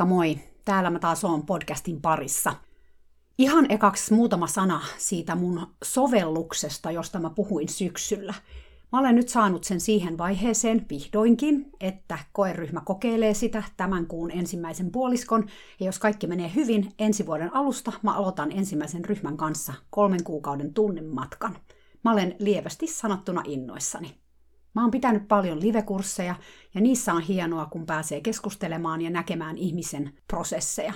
Moikka moi! Täällä mä taas oon podcastin parissa. Ihan ekaksi muutama sana siitä mun sovelluksesta, josta mä puhuin syksyllä. Mä olen nyt saanut sen siihen vaiheeseen vihdoinkin, että koeryhmä kokeilee sitä tämän kuun ensimmäisen puoliskon, ja jos kaikki menee hyvin, ensi vuoden alusta mä aloitan ensimmäisen ryhmän kanssa kolmen kuukauden tunnin matkan. Mä olen lievästi sanottuna innoissani. Mä oon pitänyt paljon livekursseja ja niissä on hienoa, kun pääsee keskustelemaan ja näkemään ihmisen prosesseja.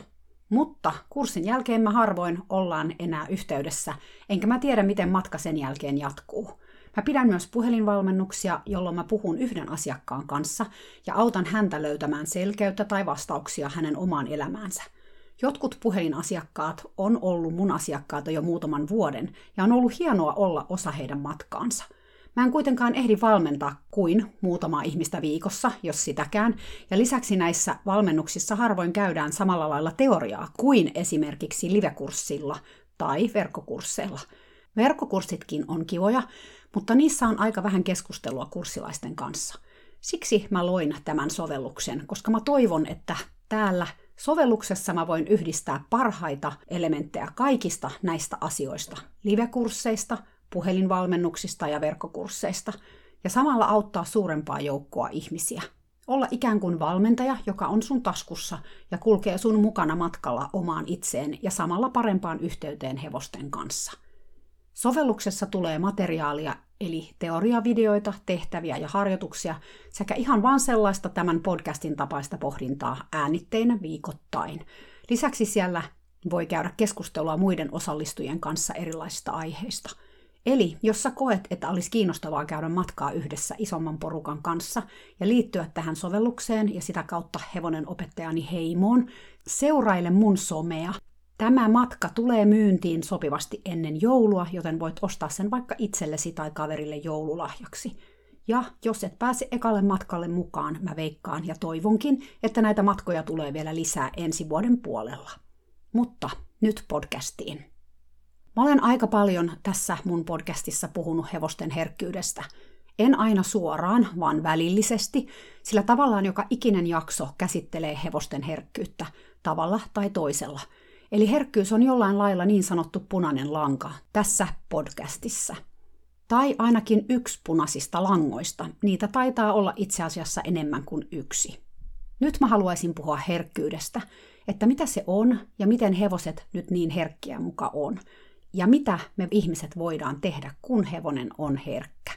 Mutta kurssin jälkeen mä harvoin ollaan enää yhteydessä, enkä mä tiedä, miten matka sen jälkeen jatkuu. Mä pidän myös puhelinvalmennuksia, jolloin mä puhun yhden asiakkaan kanssa ja autan häntä löytämään selkeyttä tai vastauksia hänen omaan elämäänsä. Jotkut puhelinasiakkaat on ollut mun asiakkaita jo muutaman vuoden ja on ollut hienoa olla osa heidän matkaansa – Mä en kuitenkaan ehdi valmentaa kuin muutama ihmistä viikossa, jos sitäkään, ja lisäksi näissä valmennuksissa harvoin käydään samalla lailla teoriaa kuin esimerkiksi livekurssilla tai verkkokursseilla. Verkkokurssitkin on kivoja, mutta niissä on aika vähän keskustelua kurssilaisten kanssa. Siksi mä loin tämän sovelluksen, koska mä toivon, että täällä sovelluksessa mä voin yhdistää parhaita elementtejä kaikista näistä asioista, livekursseista, puhelinvalmennuksista ja verkkokursseista, ja samalla auttaa suurempaa joukkoa ihmisiä. Olla ikään kuin valmentaja, joka on sun taskussa ja kulkee sun mukana matkalla omaan itseen ja samalla parempaan yhteyteen hevosten kanssa. Sovelluksessa tulee materiaalia, eli teoriavideoita, tehtäviä ja harjoituksia, sekä ihan vain sellaista tämän podcastin tapaista pohdintaa äänitteinä viikoittain. Lisäksi siellä voi käydä keskustelua muiden osallistujien kanssa erilaisista aiheista – Eli jos sä koet, että olisi kiinnostavaa käydä matkaa yhdessä isomman porukan kanssa ja liittyä tähän sovellukseen ja sitä kautta hevonen opettajani heimoon, seuraile mun somea. Tämä matka tulee myyntiin sopivasti ennen joulua, joten voit ostaa sen vaikka itsellesi tai kaverille joululahjaksi. Ja jos et pääse ekalle matkalle mukaan, mä veikkaan ja toivonkin, että näitä matkoja tulee vielä lisää ensi vuoden puolella. Mutta nyt podcastiin. Mä olen aika paljon tässä mun podcastissa puhunut hevosten herkkyydestä. En aina suoraan, vaan välillisesti, sillä tavallaan joka ikinen jakso käsittelee hevosten herkkyyttä tavalla tai toisella. Eli herkkyys on jollain lailla niin sanottu punainen lanka tässä podcastissa. Tai ainakin yksi punaisista langoista. Niitä taitaa olla itse asiassa enemmän kuin yksi. Nyt mä haluaisin puhua herkkyydestä, että mitä se on ja miten hevoset nyt niin herkkiä muka on – ja mitä me ihmiset voidaan tehdä, kun hevonen on herkkä.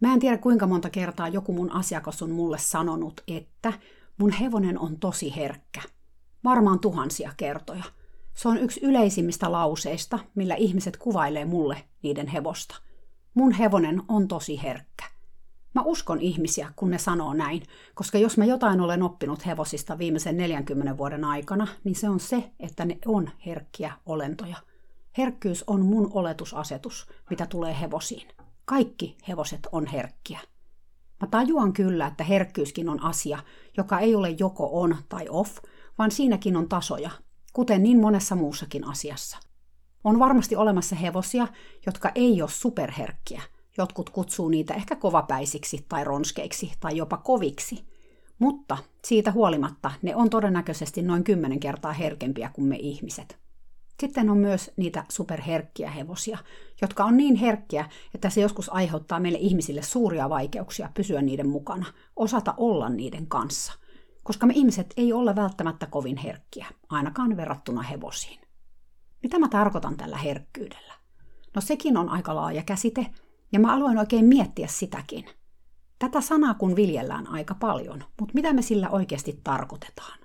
Mä en tiedä kuinka monta kertaa joku mun asiakas on mulle sanonut, että mun hevonen on tosi herkkä. Varmaan tuhansia kertoja. Se on yksi yleisimmistä lauseista, millä ihmiset kuvailee mulle niiden hevosta. Mun hevonen on tosi herkkä. Mä uskon ihmisiä, kun ne sanoo näin, koska jos mä jotain olen oppinut hevosista viimeisen 40 vuoden aikana, niin se on se, että ne on herkkiä olentoja – Herkkyys on mun oletusasetus, mitä tulee hevosiin. Kaikki hevoset on herkkiä. Mä tajuan kyllä, että herkkyyskin on asia, joka ei ole joko on tai off, vaan siinäkin on tasoja, kuten niin monessa muussakin asiassa. On varmasti olemassa hevosia, jotka ei ole superherkkiä. Jotkut kutsuu niitä ehkä kovapäisiksi tai ronskeiksi tai jopa koviksi. Mutta siitä huolimatta ne on todennäköisesti noin kymmenen kertaa herkempiä kuin me ihmiset. Sitten on myös niitä superherkkiä hevosia, jotka on niin herkkiä, että se joskus aiheuttaa meille ihmisille suuria vaikeuksia pysyä niiden mukana, osata olla niiden kanssa. Koska me ihmiset ei ole välttämättä kovin herkkiä, ainakaan verrattuna hevosiin. Mitä mä tarkoitan tällä herkkyydellä? No sekin on aika laaja käsite, ja mä aloin oikein miettiä sitäkin. Tätä sanaa kun viljellään aika paljon, mutta mitä me sillä oikeasti tarkoitetaan?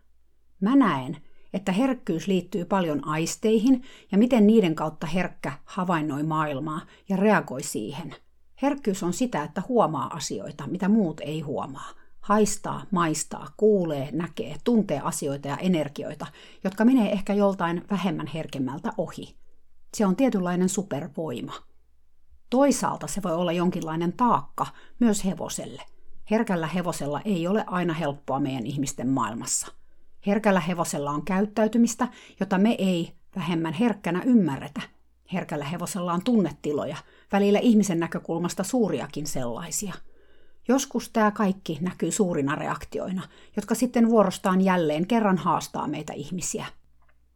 Mä näen, että herkkyys liittyy paljon aisteihin ja miten niiden kautta herkkä havainnoi maailmaa ja reagoi siihen. Herkkyys on sitä, että huomaa asioita, mitä muut ei huomaa. Haistaa, maistaa, kuulee, näkee, tuntee asioita ja energioita, jotka menee ehkä joltain vähemmän herkemmältä ohi. Se on tietynlainen supervoima. Toisaalta se voi olla jonkinlainen taakka myös hevoselle. Herkällä hevosella ei ole aina helppoa meidän ihmisten maailmassa. Herkällä hevosella on käyttäytymistä, jota me ei vähemmän herkkänä ymmärretä. Herkällä hevosella on tunnetiloja, välillä ihmisen näkökulmasta suuriakin sellaisia. Joskus tämä kaikki näkyy suurina reaktioina, jotka sitten vuorostaan jälleen kerran haastaa meitä ihmisiä.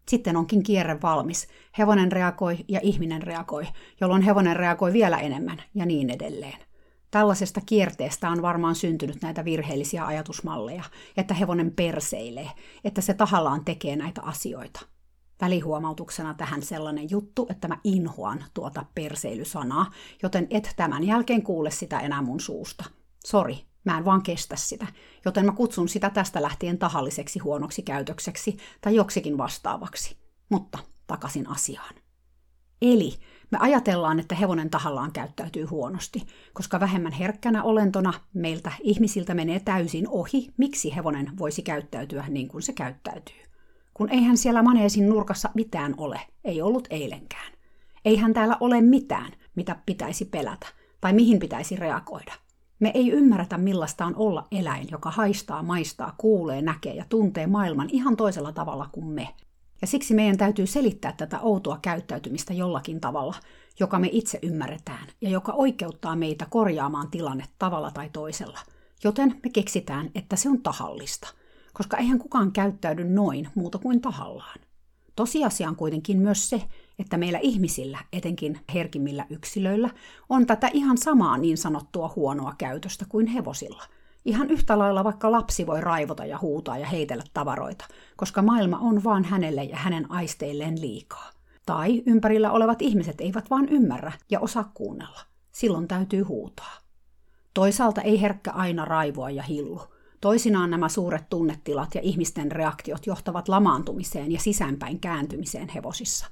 Sitten onkin kierre valmis. Hevonen reagoi ja ihminen reagoi, jolloin hevonen reagoi vielä enemmän ja niin edelleen. Tällaisesta kierteestä on varmaan syntynyt näitä virheellisiä ajatusmalleja, että hevonen perseilee, että se tahallaan tekee näitä asioita. Välihuomautuksena tähän sellainen juttu, että mä inhoan tuota perseilysanaa, joten et tämän jälkeen kuule sitä enää mun suusta. Sori, mä en vaan kestä sitä, joten mä kutsun sitä tästä lähtien tahalliseksi huonoksi käytökseksi tai joksikin vastaavaksi. Mutta takaisin asiaan. Eli me ajatellaan, että hevonen tahallaan käyttäytyy huonosti, koska vähemmän herkkänä olentona meiltä ihmisiltä menee täysin ohi, miksi hevonen voisi käyttäytyä niin kuin se käyttäytyy. Kun eihän siellä maneesin nurkassa mitään ole, ei ollut eilenkään. Eihän täällä ole mitään, mitä pitäisi pelätä tai mihin pitäisi reagoida. Me ei ymmärretä, millaista on olla eläin, joka haistaa, maistaa, kuulee, näkee ja tuntee maailman ihan toisella tavalla kuin me. Ja siksi meidän täytyy selittää tätä outoa käyttäytymistä jollakin tavalla, joka me itse ymmärretään ja joka oikeuttaa meitä korjaamaan tilanne tavalla tai toisella. Joten me keksitään, että se on tahallista, koska eihän kukaan käyttäydy noin muuta kuin tahallaan. Tosiasia on kuitenkin myös se, että meillä ihmisillä, etenkin herkimmillä yksilöillä, on tätä ihan samaa niin sanottua huonoa käytöstä kuin hevosilla – Ihan yhtä lailla vaikka lapsi voi raivota ja huutaa ja heitellä tavaroita, koska maailma on vaan hänelle ja hänen aisteilleen liikaa. Tai ympärillä olevat ihmiset eivät vaan ymmärrä ja osaa kuunnella. Silloin täytyy huutaa. Toisaalta ei herkkä aina raivoa ja hillu. Toisinaan nämä suuret tunnetilat ja ihmisten reaktiot johtavat lamaantumiseen ja sisäänpäin kääntymiseen hevosissa.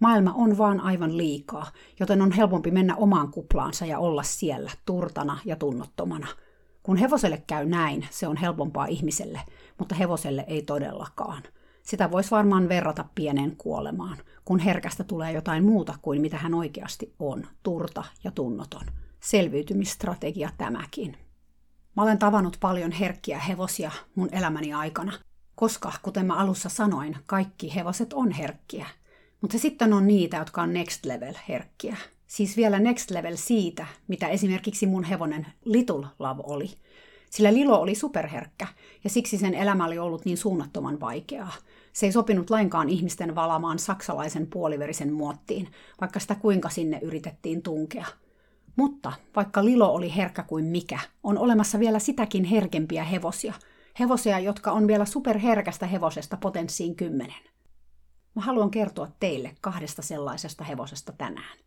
Maailma on vaan aivan liikaa, joten on helpompi mennä omaan kuplaansa ja olla siellä turtana ja tunnottomana – kun hevoselle käy näin, se on helpompaa ihmiselle, mutta hevoselle ei todellakaan. Sitä voisi varmaan verrata pieneen kuolemaan, kun herkästä tulee jotain muuta kuin mitä hän oikeasti on, turta ja tunnoton. Selviytymistrategia tämäkin. Mä olen tavannut paljon herkkiä hevosia mun elämäni aikana, koska, kuten mä alussa sanoin, kaikki hevoset on herkkiä. Mutta sitten on niitä, jotka on next level herkkiä. Siis vielä next level siitä, mitä esimerkiksi mun hevonen Little Love oli. Sillä Lilo oli superherkkä, ja siksi sen elämä oli ollut niin suunnattoman vaikeaa. Se ei sopinut lainkaan ihmisten valamaan saksalaisen puoliverisen muottiin, vaikka sitä kuinka sinne yritettiin tunkea. Mutta vaikka Lilo oli herkkä kuin mikä, on olemassa vielä sitäkin herkempiä hevosia. Hevosia, jotka on vielä superherkästä hevosesta potenssiin kymmenen. Mä haluan kertoa teille kahdesta sellaisesta hevosesta tänään.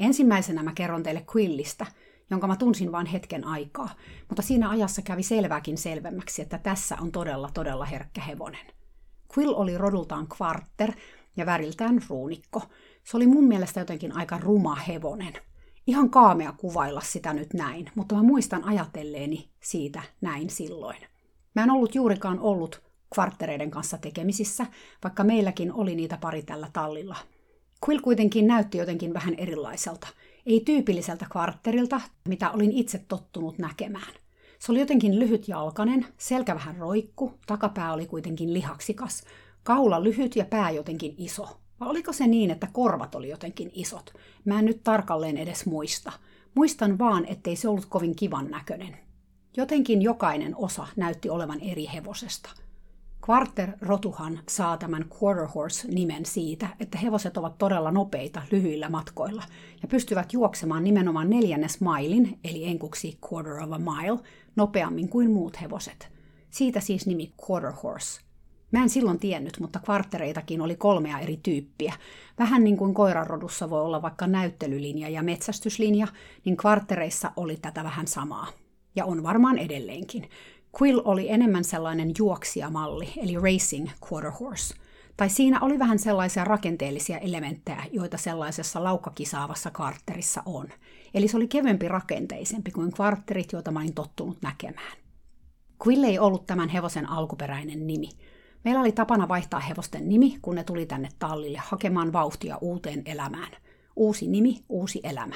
Ensimmäisenä mä kerron teille Quillistä, jonka mä tunsin vain hetken aikaa, mutta siinä ajassa kävi selvääkin selvemmäksi, että tässä on todella todella herkkä hevonen. Quill oli rodultaan kvarter ja väriltään ruunikko. Se oli mun mielestä jotenkin aika ruma hevonen. Ihan kaamea kuvailla sitä nyt näin, mutta mä muistan ajatelleeni siitä näin silloin. Mä en ollut juurikaan ollut kvarttereiden kanssa tekemisissä, vaikka meilläkin oli niitä pari tällä tallilla, Quill kuitenkin näytti jotenkin vähän erilaiselta. Ei tyypilliseltä kvartterilta, mitä olin itse tottunut näkemään. Se oli jotenkin lyhytjalkainen, selkä vähän roikku, takapää oli kuitenkin lihaksikas, kaula lyhyt ja pää jotenkin iso. Vai oliko se niin, että korvat oli jotenkin isot? Mä en nyt tarkalleen edes muista. Muistan vaan, ettei se ollut kovin kivan näköinen. Jotenkin jokainen osa näytti olevan eri hevosesta – Quarter-rotuhan saa tämän quarter horse-nimen siitä, että hevoset ovat todella nopeita lyhyillä matkoilla ja pystyvät juoksemaan nimenomaan neljännes mailin, eli enkuksi quarter of a mile, nopeammin kuin muut hevoset. Siitä siis nimi quarter horse. Mä en silloin tiennyt, mutta kvarttereitakin oli kolmea eri tyyppiä. Vähän niin kuin koirarodussa voi olla vaikka näyttelylinja ja metsästyslinja, niin kvarttereissa oli tätä vähän samaa. Ja on varmaan edelleenkin. Quill oli enemmän sellainen juoksijamalli, eli racing quarter horse. Tai siinä oli vähän sellaisia rakenteellisia elementtejä, joita sellaisessa laukkakisaavassa kvartterissa on. Eli se oli kevyempi rakenteisempi kuin kvartterit, joita mä olin tottunut näkemään. Quill ei ollut tämän hevosen alkuperäinen nimi. Meillä oli tapana vaihtaa hevosten nimi, kun ne tuli tänne tallille hakemaan vauhtia uuteen elämään. Uusi nimi, uusi elämä.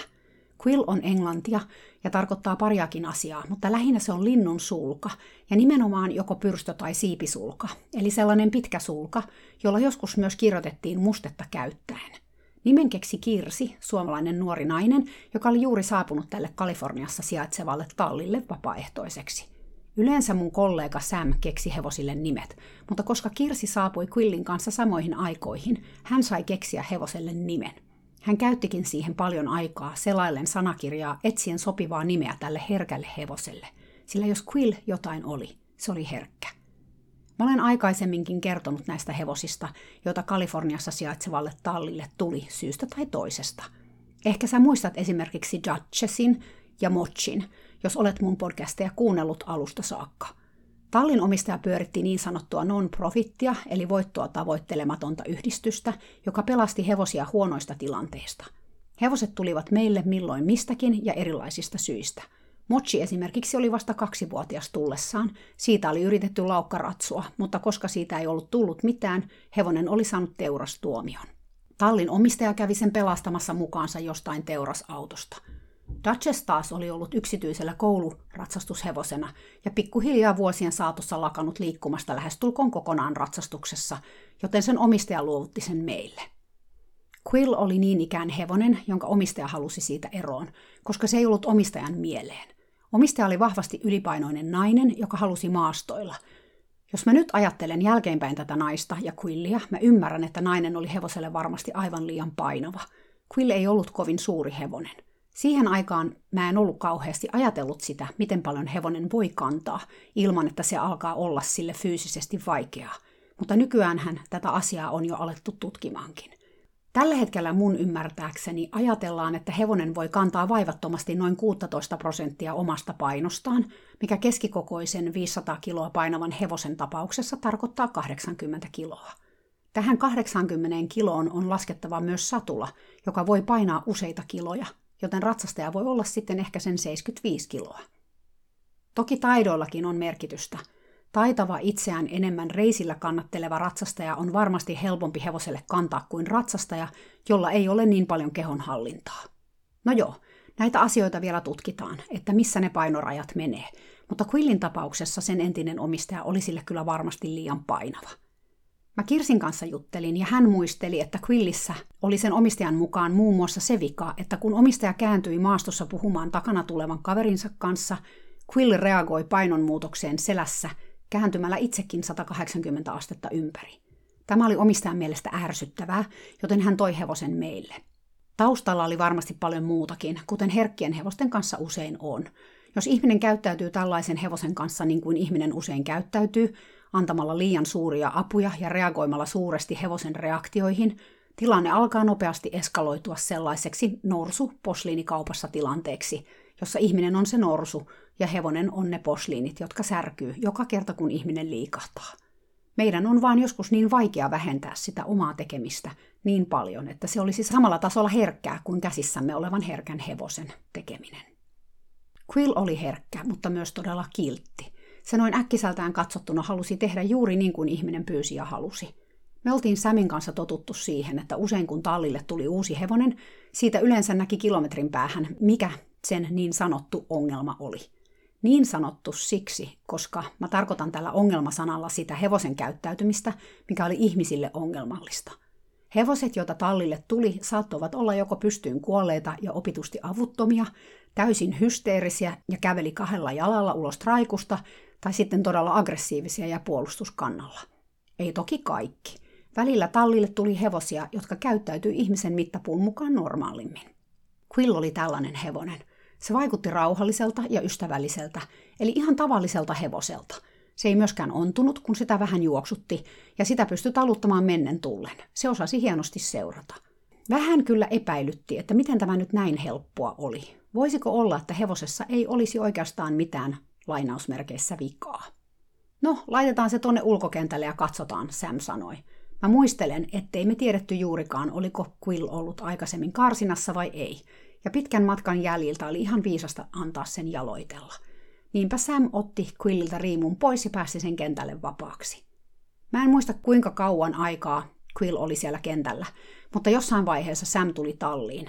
Quill on englantia ja tarkoittaa pariakin asiaa, mutta lähinnä se on linnun sulka ja nimenomaan joko pyrstö- tai siipisulka, eli sellainen pitkä sulka, jolla joskus myös kirjoitettiin mustetta käyttäen. Nimen keksi Kirsi, suomalainen nuori nainen, joka oli juuri saapunut tälle Kaliforniassa sijaitsevalle tallille vapaaehtoiseksi. Yleensä mun kollega Sam keksi hevosille nimet, mutta koska Kirsi saapui Quillin kanssa samoihin aikoihin, hän sai keksiä hevoselle nimen. Hän käyttikin siihen paljon aikaa selaillen sanakirjaa etsien sopivaa nimeä tälle herkälle hevoselle, sillä jos Quill jotain oli, se oli herkkä. Mä olen aikaisemminkin kertonut näistä hevosista, joita Kaliforniassa sijaitsevalle tallille tuli syystä tai toisesta. Ehkä sä muistat esimerkiksi Duchessin ja Mochin, jos olet mun podcasteja kuunnellut alusta saakka. Tallin omistaja pyöritti niin sanottua non-profittia, eli voittoa tavoittelematonta yhdistystä, joka pelasti hevosia huonoista tilanteista. Hevoset tulivat meille milloin mistäkin ja erilaisista syistä – Mochi esimerkiksi oli vasta kaksivuotias tullessaan. Siitä oli yritetty laukkaratsua, mutta koska siitä ei ollut tullut mitään, hevonen oli saanut teurastuomion. Tallin omistaja kävi sen pelastamassa mukaansa jostain teurasautosta. Duchess taas oli ollut yksityisellä kouluratsastushevosena ja pikkuhiljaa vuosien saatossa lakannut liikkumasta lähestulkoon kokonaan ratsastuksessa, joten sen omistaja luovutti sen meille. Quill oli niin ikään hevonen, jonka omistaja halusi siitä eroon, koska se ei ollut omistajan mieleen. Omistaja oli vahvasti ylipainoinen nainen, joka halusi maastoilla. Jos mä nyt ajattelen jälkeenpäin tätä naista ja Quillia, mä ymmärrän, että nainen oli hevoselle varmasti aivan liian painava. Quill ei ollut kovin suuri hevonen. Siihen aikaan mä en ollut kauheasti ajatellut sitä, miten paljon hevonen voi kantaa, ilman että se alkaa olla sille fyysisesti vaikeaa. Mutta nykyään tätä asiaa on jo alettu tutkimaankin. Tällä hetkellä mun ymmärtääkseni ajatellaan, että hevonen voi kantaa vaivattomasti noin 16 prosenttia omasta painostaan, mikä keskikokoisen 500 kiloa painavan hevosen tapauksessa tarkoittaa 80 kiloa. Tähän 80 kiloon on laskettava myös satula, joka voi painaa useita kiloja, joten ratsastaja voi olla sitten ehkä sen 75 kiloa. Toki taidoillakin on merkitystä – Taitava itseään enemmän reisillä kannatteleva ratsastaja on varmasti helpompi hevoselle kantaa kuin ratsastaja, jolla ei ole niin paljon kehonhallintaa. No joo, näitä asioita vielä tutkitaan, että missä ne painorajat menee, mutta Quillin tapauksessa sen entinen omistaja oli sille kyllä varmasti liian painava. Mä Kirsin kanssa juttelin ja hän muisteli, että Quillissä oli sen omistajan mukaan muun muassa se vika, että kun omistaja kääntyi maastossa puhumaan takana tulevan kaverinsa kanssa, Quill reagoi painonmuutokseen selässä – kääntymällä itsekin 180 astetta ympäri. Tämä oli omistajan mielestä ärsyttävää, joten hän toi hevosen meille. Taustalla oli varmasti paljon muutakin, kuten herkkien hevosten kanssa usein on. Jos ihminen käyttäytyy tällaisen hevosen kanssa niin kuin ihminen usein käyttäytyy, antamalla liian suuria apuja ja reagoimalla suuresti hevosen reaktioihin, tilanne alkaa nopeasti eskaloitua sellaiseksi norsu-posliinikaupassa tilanteeksi, jossa ihminen on se norsu ja hevonen on ne posliinit, jotka särkyy joka kerta kun ihminen liikahtaa. Meidän on vaan joskus niin vaikea vähentää sitä omaa tekemistä niin paljon, että se olisi samalla tasolla herkkää kuin käsissämme olevan herkän hevosen tekeminen. Quill oli herkkä, mutta myös todella kiltti. Se noin äkkiseltään katsottuna halusi tehdä juuri niin kuin ihminen pyysi ja halusi. Me oltiin Samin kanssa totuttu siihen, että usein kun tallille tuli uusi hevonen, siitä yleensä näki kilometrin päähän, mikä sen niin sanottu ongelma oli. Niin sanottu siksi, koska mä tarkoitan tällä ongelmasanalla sitä hevosen käyttäytymistä, mikä oli ihmisille ongelmallista. Hevoset, joita tallille tuli, saattoivat olla joko pystyyn kuolleita ja opitusti avuttomia, täysin hysteerisiä ja käveli kahdella jalalla ulos traikusta, tai sitten todella aggressiivisia ja puolustuskannalla. Ei toki kaikki. Välillä tallille tuli hevosia, jotka käyttäytyi ihmisen mittapuun mukaan normaalimmin. Quill oli tällainen hevonen. Se vaikutti rauhalliselta ja ystävälliseltä, eli ihan tavalliselta hevoselta. Se ei myöskään ontunut, kun sitä vähän juoksutti, ja sitä pystyi taluttamaan mennen tullen. Se osasi hienosti seurata. Vähän kyllä epäilytti, että miten tämä nyt näin helppoa oli. Voisiko olla, että hevosessa ei olisi oikeastaan mitään lainausmerkeissä vikaa? No, laitetaan se tonne ulkokentälle ja katsotaan, Sam sanoi. Mä muistelen, ettei me tiedetty juurikaan, oliko Quill ollut aikaisemmin karsinassa vai ei, ja pitkän matkan jäljiltä oli ihan viisasta antaa sen jaloitella. Niinpä Sam otti Quilliltä riimun pois ja päästi sen kentälle vapaaksi. Mä en muista kuinka kauan aikaa Quill oli siellä kentällä, mutta jossain vaiheessa Sam tuli talliin.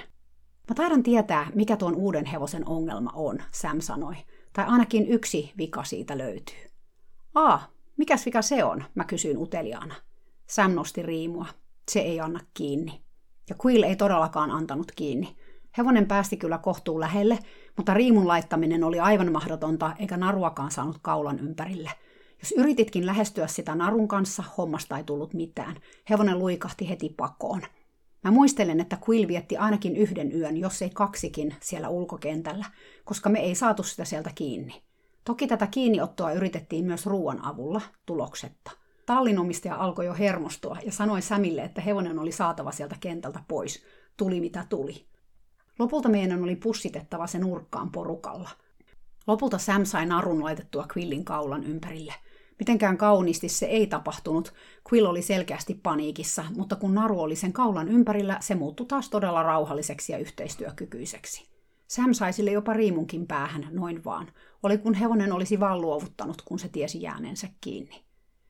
Mä taidan tietää, mikä tuon uuden hevosen ongelma on, Sam sanoi. Tai ainakin yksi vika siitä löytyy. Aa, mikäs vika se on? Mä kysyin uteliaana. Sam nosti riimua. Se ei anna kiinni. Ja Quill ei todellakaan antanut kiinni. Hevonen päästi kyllä kohtuu lähelle, mutta riimun laittaminen oli aivan mahdotonta, eikä naruakaan saanut kaulan ympärille. Jos yrititkin lähestyä sitä narun kanssa, hommasta ei tullut mitään. Hevonen luikahti heti pakoon. Mä muistelen, että Quill vietti ainakin yhden yön, jos ei kaksikin, siellä ulkokentällä, koska me ei saatu sitä sieltä kiinni. Toki tätä kiinniottoa yritettiin myös ruoan avulla, tuloksetta. Tallinomistaja alkoi jo hermostua ja sanoi Sämille, että hevonen oli saatava sieltä kentältä pois, tuli mitä tuli. Lopulta meidän oli pussitettava se nurkkaan porukalla. Lopulta Sam sai narun laitettua Quillin kaulan ympärille. Mitenkään kauniisti se ei tapahtunut. Quill oli selkeästi paniikissa, mutta kun naru oli sen kaulan ympärillä, se muuttui taas todella rauhalliseksi ja yhteistyökykyiseksi. Sam sai sille jopa riimunkin päähän, noin vaan. Oli kun hevonen olisi vaan luovuttanut, kun se tiesi jääneensä kiinni.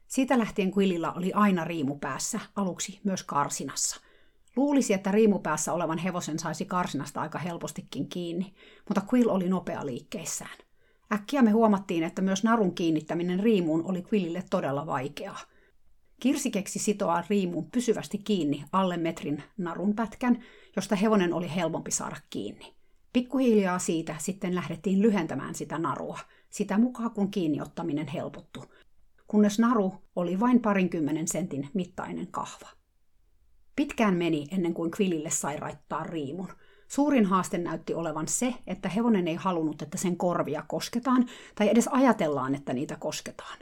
Siitä lähtien Quillilla oli aina riimu päässä, aluksi myös karsinassa – Luulisi, että riimupäässä olevan hevosen saisi karsinasta aika helpostikin kiinni, mutta Quill oli nopea liikkeissään. Äkkiä me huomattiin, että myös narun kiinnittäminen riimuun oli Quillille todella vaikeaa. Kirsi keksi sitoa riimuun pysyvästi kiinni alle metrin narun pätkän, josta hevonen oli helpompi saada kiinni. Pikkuhiljaa siitä sitten lähdettiin lyhentämään sitä narua, sitä mukaan kun kiinniottaminen helpottu, kunnes naru oli vain parinkymmenen sentin mittainen kahva. Pitkään meni ennen kuin Quillille sai raittaa riimun. Suurin haaste näytti olevan se, että hevonen ei halunnut, että sen korvia kosketaan, tai edes ajatellaan, että niitä kosketaan.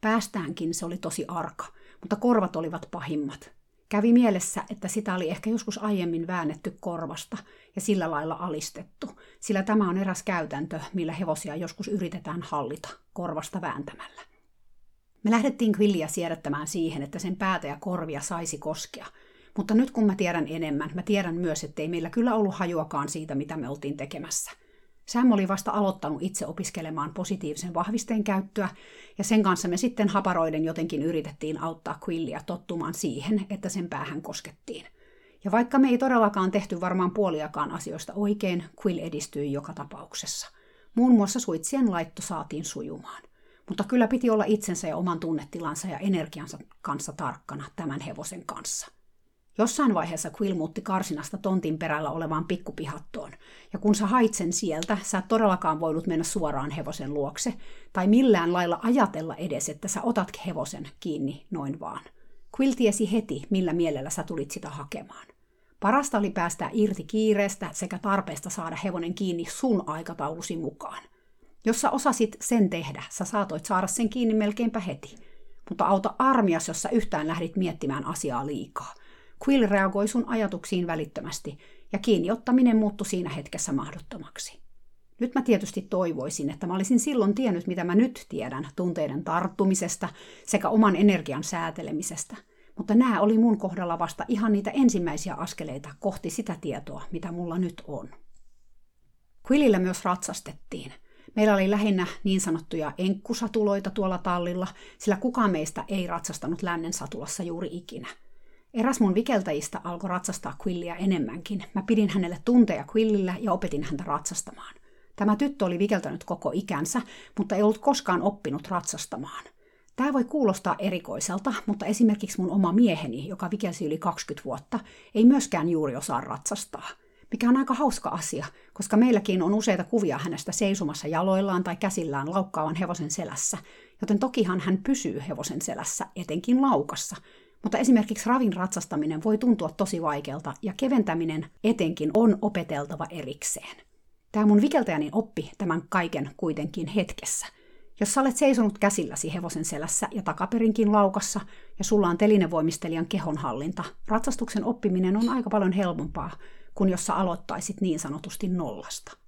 Päästäänkin se oli tosi arka, mutta korvat olivat pahimmat. Kävi mielessä, että sitä oli ehkä joskus aiemmin väännetty korvasta ja sillä lailla alistettu, sillä tämä on eräs käytäntö, millä hevosia joskus yritetään hallita korvasta vääntämällä. Me lähdettiin Quillia siedättämään siihen, että sen päätä ja korvia saisi koskea – mutta nyt kun mä tiedän enemmän, mä tiedän myös, että ei meillä kyllä ollut hajuakaan siitä, mitä me oltiin tekemässä. Sam oli vasta aloittanut itse opiskelemaan positiivisen vahvisteen käyttöä, ja sen kanssa me sitten haparoiden jotenkin yritettiin auttaa Quillia tottumaan siihen, että sen päähän koskettiin. Ja vaikka me ei todellakaan tehty varmaan puoliakaan asioista oikein, Quill edistyi joka tapauksessa. Muun muassa suitsien laitto saatiin sujumaan. Mutta kyllä piti olla itsensä ja oman tunnetilansa ja energiansa kanssa tarkkana tämän hevosen kanssa. Jossain vaiheessa Quill muutti karsinasta tontin perällä olevaan pikkupihattoon, ja kun sä hait sen sieltä, sä et todellakaan voinut mennä suoraan hevosen luokse, tai millään lailla ajatella edes, että sä otat hevosen kiinni noin vaan. Quill tiesi heti, millä mielellä sä tulit sitä hakemaan. Parasta oli päästä irti kiireestä sekä tarpeesta saada hevonen kiinni sun aikataulusi mukaan. Jos sä osasit sen tehdä, sä saatoit saada sen kiinni melkeinpä heti. Mutta auta armias, jos sä yhtään lähdit miettimään asiaa liikaa – Quill reagoi sun ajatuksiin välittömästi, ja kiinniottaminen muuttui siinä hetkessä mahdottomaksi. Nyt mä tietysti toivoisin, että mä olisin silloin tiennyt, mitä mä nyt tiedän tunteiden tarttumisesta sekä oman energian säätelemisestä. Mutta nämä oli mun kohdalla vasta ihan niitä ensimmäisiä askeleita kohti sitä tietoa, mitä mulla nyt on. Quillillä myös ratsastettiin. Meillä oli lähinnä niin sanottuja enkkusatuloita tuolla tallilla, sillä kukaan meistä ei ratsastanut lännen satulassa juuri ikinä – Eräs mun vikeltäjistä alkoi ratsastaa Quillia enemmänkin. Mä pidin hänelle tunteja Quillillä ja opetin häntä ratsastamaan. Tämä tyttö oli vikeltänyt koko ikänsä, mutta ei ollut koskaan oppinut ratsastamaan. Tämä voi kuulostaa erikoiselta, mutta esimerkiksi mun oma mieheni, joka vikelsi yli 20 vuotta, ei myöskään juuri osaa ratsastaa. Mikä on aika hauska asia, koska meilläkin on useita kuvia hänestä seisomassa jaloillaan tai käsillään laukkaavan hevosen selässä, joten tokihan hän pysyy hevosen selässä, etenkin laukassa, mutta esimerkiksi ravin ratsastaminen voi tuntua tosi vaikealta ja keventäminen etenkin on opeteltava erikseen. Tämä mun vikeltäjäni oppi tämän kaiken kuitenkin hetkessä. Jos sä olet seisonut käsilläsi hevosen selässä ja takaperinkin laukassa ja sulla on telinevoimistelijan kehonhallinta, ratsastuksen oppiminen on aika paljon helpompaa kuin jos sä aloittaisit niin sanotusti nollasta.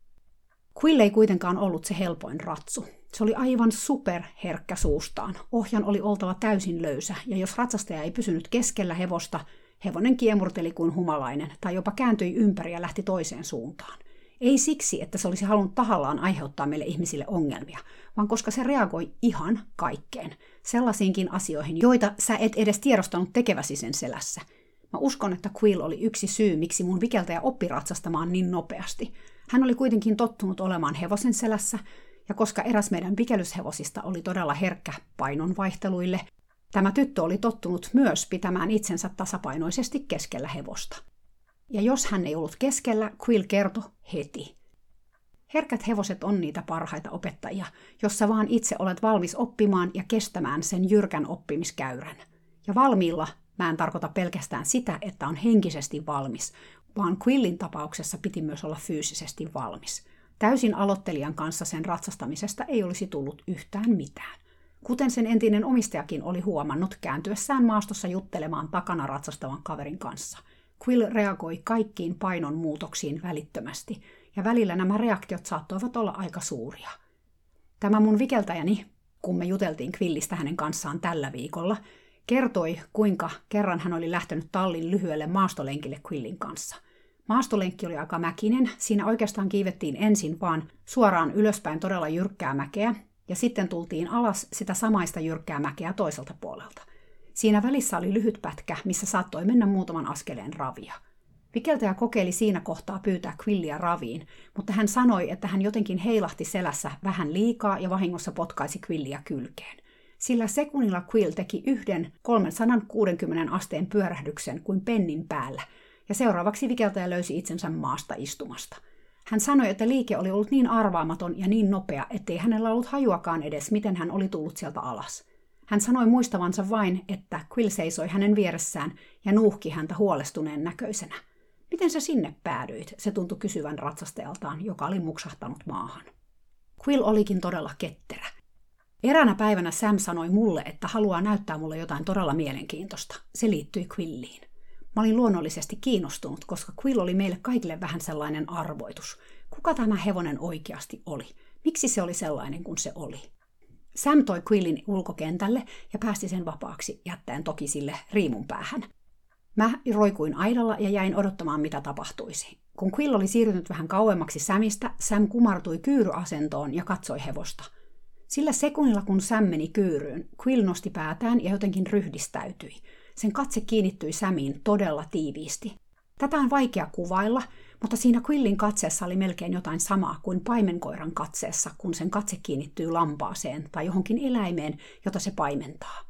Quill ei kuitenkaan ollut se helpoin ratsu. Se oli aivan superherkkä suustaan. Ohjan oli oltava täysin löysä, ja jos ratsastaja ei pysynyt keskellä hevosta, hevonen kiemurteli kuin humalainen tai jopa kääntyi ympäri ja lähti toiseen suuntaan. Ei siksi, että se olisi halunnut tahallaan aiheuttaa meille ihmisille ongelmia, vaan koska se reagoi ihan kaikkeen. Sellaisiinkin asioihin, joita sä et edes tiedostanut tekeväsi sen selässä. Mä uskon, että Quill oli yksi syy, miksi mun vikeltäjä oppi ratsastamaan niin nopeasti. Hän oli kuitenkin tottunut olemaan hevosen selässä, ja koska eräs meidän vikelyshevosista oli todella herkkä painonvaihteluille, tämä tyttö oli tottunut myös pitämään itsensä tasapainoisesti keskellä hevosta. Ja jos hän ei ollut keskellä, Quill kertoi heti. Herkät hevoset on niitä parhaita opettajia, jossa vaan itse olet valmis oppimaan ja kestämään sen jyrkän oppimiskäyrän. Ja valmiilla mä en tarkoita pelkästään sitä, että on henkisesti valmis, vaan Quillin tapauksessa piti myös olla fyysisesti valmis. Täysin aloittelijan kanssa sen ratsastamisesta ei olisi tullut yhtään mitään. Kuten sen entinen omistajakin oli huomannut kääntyessään maastossa juttelemaan takana ratsastavan kaverin kanssa. Quill reagoi kaikkiin painon muutoksiin välittömästi, ja välillä nämä reaktiot saattoivat olla aika suuria. Tämä mun vikeltäjäni, kun me juteltiin Quillistä hänen kanssaan tällä viikolla, kertoi, kuinka kerran hän oli lähtenyt tallin lyhyelle maastolenkille Quillin kanssa. Maastolenkki oli aika mäkinen, siinä oikeastaan kiivettiin ensin vaan suoraan ylöspäin todella jyrkkää mäkeä, ja sitten tultiin alas sitä samaista jyrkkää mäkeä toiselta puolelta. Siinä välissä oli lyhyt pätkä, missä saattoi mennä muutaman askeleen ravia. Vikeltäjä kokeili siinä kohtaa pyytää Quillia raviin, mutta hän sanoi, että hän jotenkin heilahti selässä vähän liikaa ja vahingossa potkaisi Quillia kylkeen. Sillä sekunnilla Quill teki yhden 360 asteen pyörähdyksen kuin pennin päällä, ja seuraavaksi vikeltäjä löysi itsensä maasta istumasta. Hän sanoi, että liike oli ollut niin arvaamaton ja niin nopea, ettei hänellä ollut hajuakaan edes, miten hän oli tullut sieltä alas. Hän sanoi muistavansa vain, että Quill seisoi hänen vieressään ja nuuhki häntä huolestuneen näköisenä. Miten sä sinne päädyit? Se tuntui kysyvän ratsastajaltaan, joka oli muksahtanut maahan. Quill olikin todella ketterä. Eräänä päivänä Sam sanoi mulle, että haluaa näyttää mulle jotain todella mielenkiintoista. Se liittyi Quilliin. Mä olin luonnollisesti kiinnostunut, koska Quill oli meille kaikille vähän sellainen arvoitus. Kuka tämä hevonen oikeasti oli? Miksi se oli sellainen kuin se oli? Sam toi Quillin ulkokentälle ja päästi sen vapaaksi, jättäen toki sille riimun päähän. Mä roikuin aidalla ja jäin odottamaan, mitä tapahtuisi. Kun Quill oli siirtynyt vähän kauemmaksi Samista, Sam kumartui kyyryasentoon ja katsoi hevosta. Sillä sekunnilla, kun Sam meni kyyryyn, Quill nosti päätään ja jotenkin ryhdistäytyi. Sen katse kiinnittyi Samiin todella tiiviisti. Tätä on vaikea kuvailla, mutta siinä Quillin katseessa oli melkein jotain samaa kuin paimenkoiran katseessa, kun sen katse kiinnittyy lampaaseen tai johonkin eläimeen, jota se paimentaa.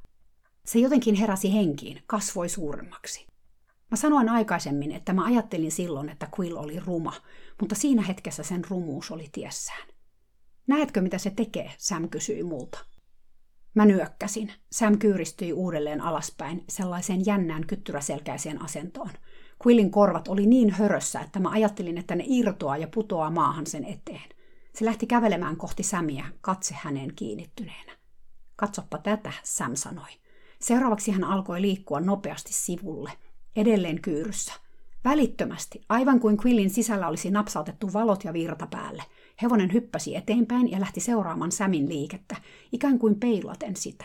Se jotenkin heräsi henkiin, kasvoi suuremmaksi. Mä sanoin aikaisemmin, että mä ajattelin silloin, että Quill oli ruma, mutta siinä hetkessä sen rumuus oli tiessään. Näetkö, mitä se tekee, Sam kysyi multa. Mä nyökkäsin. Sam kyyristyi uudelleen alaspäin sellaiseen jännään kyttyräselkäiseen asentoon. Quillin korvat oli niin hörössä, että mä ajattelin, että ne irtoaa ja putoaa maahan sen eteen. Se lähti kävelemään kohti Samia, katse häneen kiinnittyneenä. Katsoppa tätä, Sam sanoi. Seuraavaksi hän alkoi liikkua nopeasti sivulle, edelleen kyyryssä. Välittömästi, aivan kuin Quillin sisällä olisi napsautettu valot ja virta päälle, hevonen hyppäsi eteenpäin ja lähti seuraamaan Samin liikettä, ikään kuin peilaten sitä.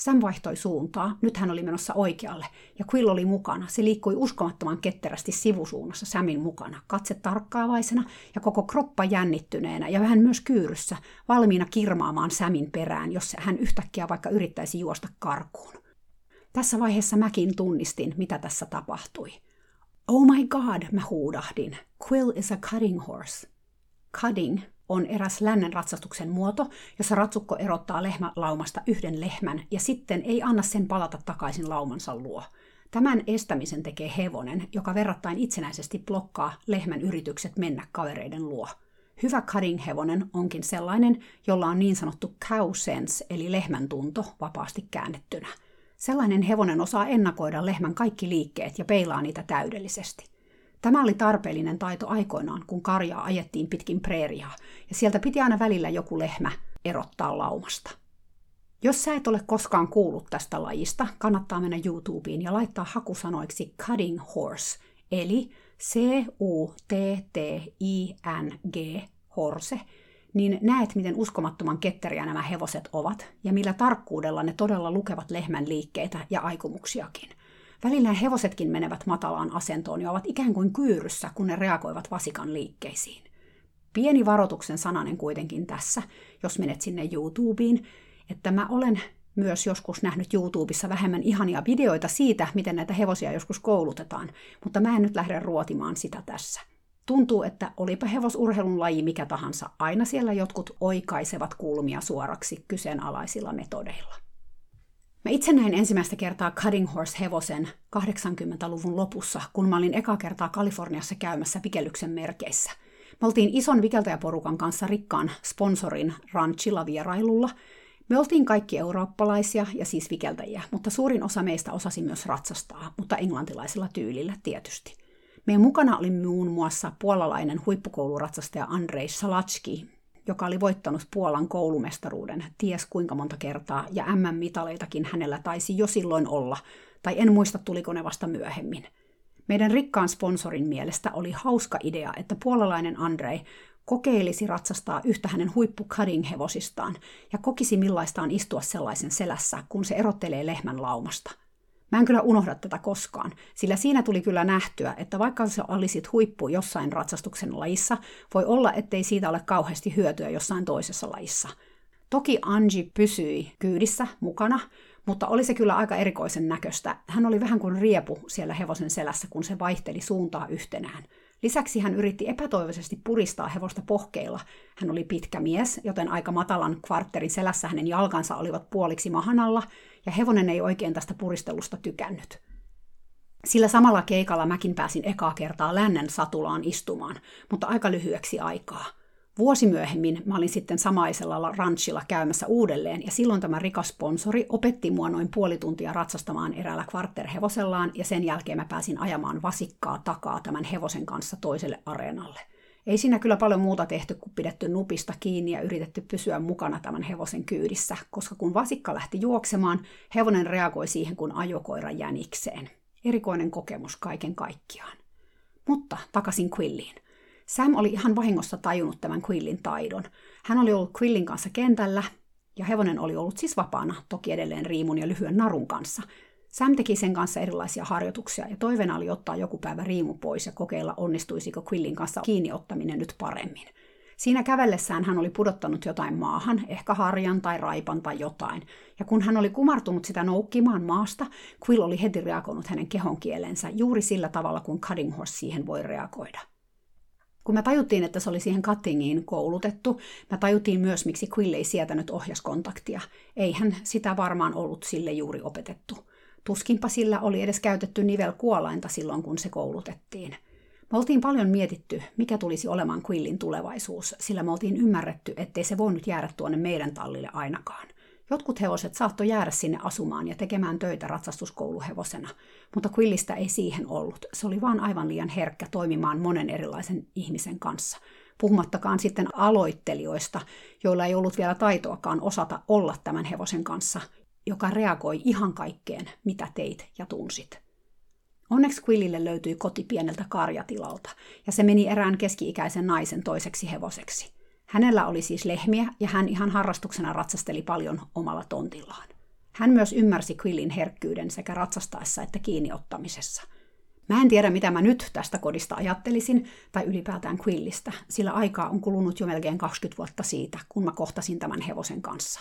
Sam vaihtoi suuntaa, nyt hän oli menossa oikealle, ja Quill oli mukana. Se liikkui uskomattoman ketterästi sivusuunnassa Samin mukana, katse tarkkaavaisena ja koko kroppa jännittyneenä ja vähän myös kyyryssä, valmiina kirmaamaan Samin perään, jos hän yhtäkkiä vaikka yrittäisi juosta karkuun. Tässä vaiheessa mäkin tunnistin, mitä tässä tapahtui. Oh my god, mä huudahdin. Quill is a cutting horse. Cutting on eräs lännen ratsastuksen muoto, jossa ratsukko erottaa lehmälaumasta yhden lehmän ja sitten ei anna sen palata takaisin laumansa luo. Tämän estämisen tekee hevonen, joka verrattain itsenäisesti blokkaa lehmän yritykset mennä kavereiden luo. Hyvä cutting-hevonen onkin sellainen, jolla on niin sanottu cow sense, eli lehmän tunto, vapaasti käännettynä – Sellainen hevonen osaa ennakoida lehmän kaikki liikkeet ja peilaa niitä täydellisesti. Tämä oli tarpeellinen taito aikoinaan, kun karjaa ajettiin pitkin preeriaa, ja sieltä piti aina välillä joku lehmä erottaa laumasta. Jos sä et ole koskaan kuullut tästä lajista, kannattaa mennä YouTubeen ja laittaa hakusanoiksi cutting horse, eli C-U-T-T-I-N-G, horse, niin näet, miten uskomattoman ketteriä nämä hevoset ovat ja millä tarkkuudella ne todella lukevat lehmän liikkeitä ja aikomuksiakin. Välillä hevosetkin menevät matalaan asentoon ja ovat ikään kuin kyyryssä, kun ne reagoivat vasikan liikkeisiin. Pieni varoituksen sananen kuitenkin tässä, jos menet sinne YouTubeen, että mä olen myös joskus nähnyt YouTubessa vähemmän ihania videoita siitä, miten näitä hevosia joskus koulutetaan, mutta mä en nyt lähde ruotimaan sitä tässä. Tuntuu, että olipa hevosurheilun laji mikä tahansa, aina siellä jotkut oikaisevat kulmia suoraksi kyseenalaisilla metodeilla. Mä itse näin ensimmäistä kertaa Cutting Horse-hevosen 80-luvun lopussa, kun mä olin eka kertaa Kaliforniassa käymässä vikellyksen merkeissä. Me oltiin ison vikeltäjäporukan kanssa rikkaan sponsorin ranchilla vierailulla. Me oltiin kaikki eurooppalaisia ja siis vikeltäjiä, mutta suurin osa meistä osasi myös ratsastaa, mutta englantilaisella tyylillä tietysti. Meidän mukana oli muun muassa puolalainen huippukouluratsastaja Andrei Salachki, joka oli voittanut Puolan koulumestaruuden ties kuinka monta kertaa, ja MM-mitaleitakin hänellä taisi jo silloin olla, tai en muista tuliko ne vasta myöhemmin. Meidän rikkaan sponsorin mielestä oli hauska idea, että puolalainen Andrei kokeilisi ratsastaa yhtä hänen huippu hevosistaan ja kokisi millaistaan istua sellaisen selässä, kun se erottelee lehmän laumasta – Mä en kyllä unohda tätä koskaan, sillä siinä tuli kyllä nähtyä, että vaikka se olisit huippu jossain ratsastuksen lajissa, voi olla, ettei siitä ole kauheasti hyötyä jossain toisessa lajissa. Toki Anji pysyi kyydissä mukana, mutta oli se kyllä aika erikoisen näköistä. Hän oli vähän kuin riepu siellä hevosen selässä, kun se vaihteli suuntaa yhtenään – Lisäksi hän yritti epätoivoisesti puristaa hevosta pohkeilla. Hän oli pitkä mies, joten aika matalan kvartterin selässä hänen jalkansa olivat puoliksi mahan alla, ja hevonen ei oikein tästä puristelusta tykännyt. Sillä samalla keikalla mäkin pääsin ekaa kertaa lännen satulaan istumaan, mutta aika lyhyeksi aikaa – Vuosi myöhemmin mä olin sitten samaisella ranchilla käymässä uudelleen, ja silloin tämä rikas sponsori opetti mua noin puoli tuntia ratsastamaan eräällä kvarterhevosellaan, ja sen jälkeen mä pääsin ajamaan vasikkaa takaa tämän hevosen kanssa toiselle areenalle. Ei siinä kyllä paljon muuta tehty kuin pidetty nupista kiinni ja yritetty pysyä mukana tämän hevosen kyydissä, koska kun vasikka lähti juoksemaan, hevonen reagoi siihen kuin ajokoira jänikseen. Erikoinen kokemus kaiken kaikkiaan. Mutta takaisin Quilliin. Sam oli ihan vahingossa tajunnut tämän Quillin taidon. Hän oli ollut Quillin kanssa kentällä, ja hevonen oli ollut siis vapaana, toki edelleen riimun ja lyhyen narun kanssa. Sam teki sen kanssa erilaisia harjoituksia, ja toiveena oli ottaa joku päivä riimu pois ja kokeilla, onnistuisiko Quillin kanssa kiinni ottaminen nyt paremmin. Siinä kävellessään hän oli pudottanut jotain maahan, ehkä harjan tai raipan tai jotain, ja kun hän oli kumartunut sitä noukkimaan maasta, Quill oli heti reagoinut hänen kehonkielensä juuri sillä tavalla, kun Cutting Horse siihen voi reagoida. Kun me tajuttiin, että se oli siihen cuttingiin koulutettu, me tajuttiin myös, miksi Quill ei sietänyt ohjaskontaktia. Eihän sitä varmaan ollut sille juuri opetettu. Tuskinpa sillä oli edes käytetty nivelkuolainta silloin, kun se koulutettiin. Me oltiin paljon mietitty, mikä tulisi olemaan Quillin tulevaisuus, sillä me oltiin ymmärretty, ettei se voinut jäädä tuonne meidän tallille ainakaan. Jotkut hevoset saattoi jäädä sinne asumaan ja tekemään töitä ratsastuskouluhevosena, mutta Quillistä ei siihen ollut. Se oli vaan aivan liian herkkä toimimaan monen erilaisen ihmisen kanssa. Puhumattakaan sitten aloittelijoista, joilla ei ollut vielä taitoakaan osata olla tämän hevosen kanssa, joka reagoi ihan kaikkeen, mitä teit ja tunsit. Onneksi Quillille löytyi koti pieneltä karjatilalta, ja se meni erään keski-ikäisen naisen toiseksi hevoseksi – Hänellä oli siis lehmiä ja hän ihan harrastuksena ratsasteli paljon omalla tontillaan. Hän myös ymmärsi Quillin herkkyyden sekä ratsastaessa että kiinniottamisessa. Mä en tiedä, mitä mä nyt tästä kodista ajattelisin, tai ylipäätään Quillistä, sillä aikaa on kulunut jo melkein 20 vuotta siitä, kun mä kohtasin tämän hevosen kanssa.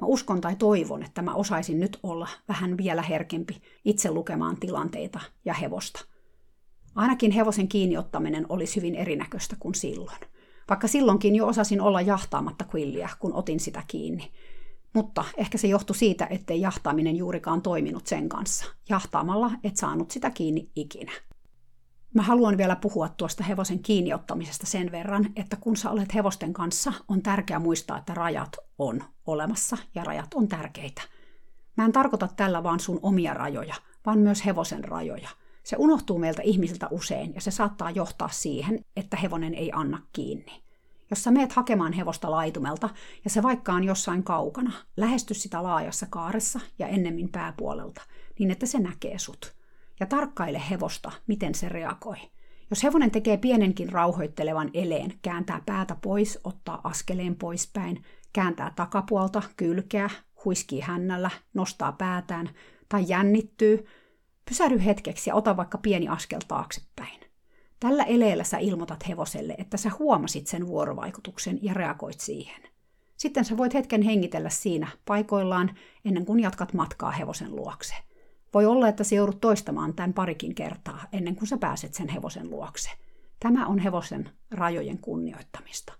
Mä uskon tai toivon, että mä osaisin nyt olla vähän vielä herkempi itse lukemaan tilanteita ja hevosta. Ainakin hevosen kiinniottaminen olisi hyvin erinäköistä kuin silloin – vaikka silloinkin jo osasin olla jahtaamatta quilliä, kun otin sitä kiinni. Mutta ehkä se johtui siitä, ettei jahtaaminen juurikaan toiminut sen kanssa. Jahtaamalla et saanut sitä kiinni ikinä. Mä haluan vielä puhua tuosta hevosen kiinniottamisesta sen verran, että kun sä olet hevosten kanssa, on tärkeää muistaa, että rajat on olemassa ja rajat on tärkeitä. Mä en tarkoita tällä vaan sun omia rajoja, vaan myös hevosen rajoja. Se unohtuu meiltä ihmisiltä usein ja se saattaa johtaa siihen, että hevonen ei anna kiinni. Jos sä meet hakemaan hevosta laitumelta ja se vaikka on jossain kaukana, lähesty sitä laajassa kaaressa ja ennemmin pääpuolelta, niin että se näkee sut. Ja tarkkaile hevosta, miten se reagoi. Jos hevonen tekee pienenkin rauhoittelevan eleen, kääntää päätä pois, ottaa askeleen poispäin, kääntää takapuolta, kylkeä, huiskii hännällä, nostaa päätään tai jännittyy, pysähdy hetkeksi ja ota vaikka pieni askel taaksepäin. Tällä eleellä sä ilmoitat hevoselle, että sä huomasit sen vuorovaikutuksen ja reagoit siihen. Sitten sä voit hetken hengitellä siinä paikoillaan ennen kuin jatkat matkaa hevosen luokse. Voi olla, että sä joudut toistamaan tämän parikin kertaa ennen kuin sä pääset sen hevosen luokse. Tämä on hevosen rajojen kunnioittamista.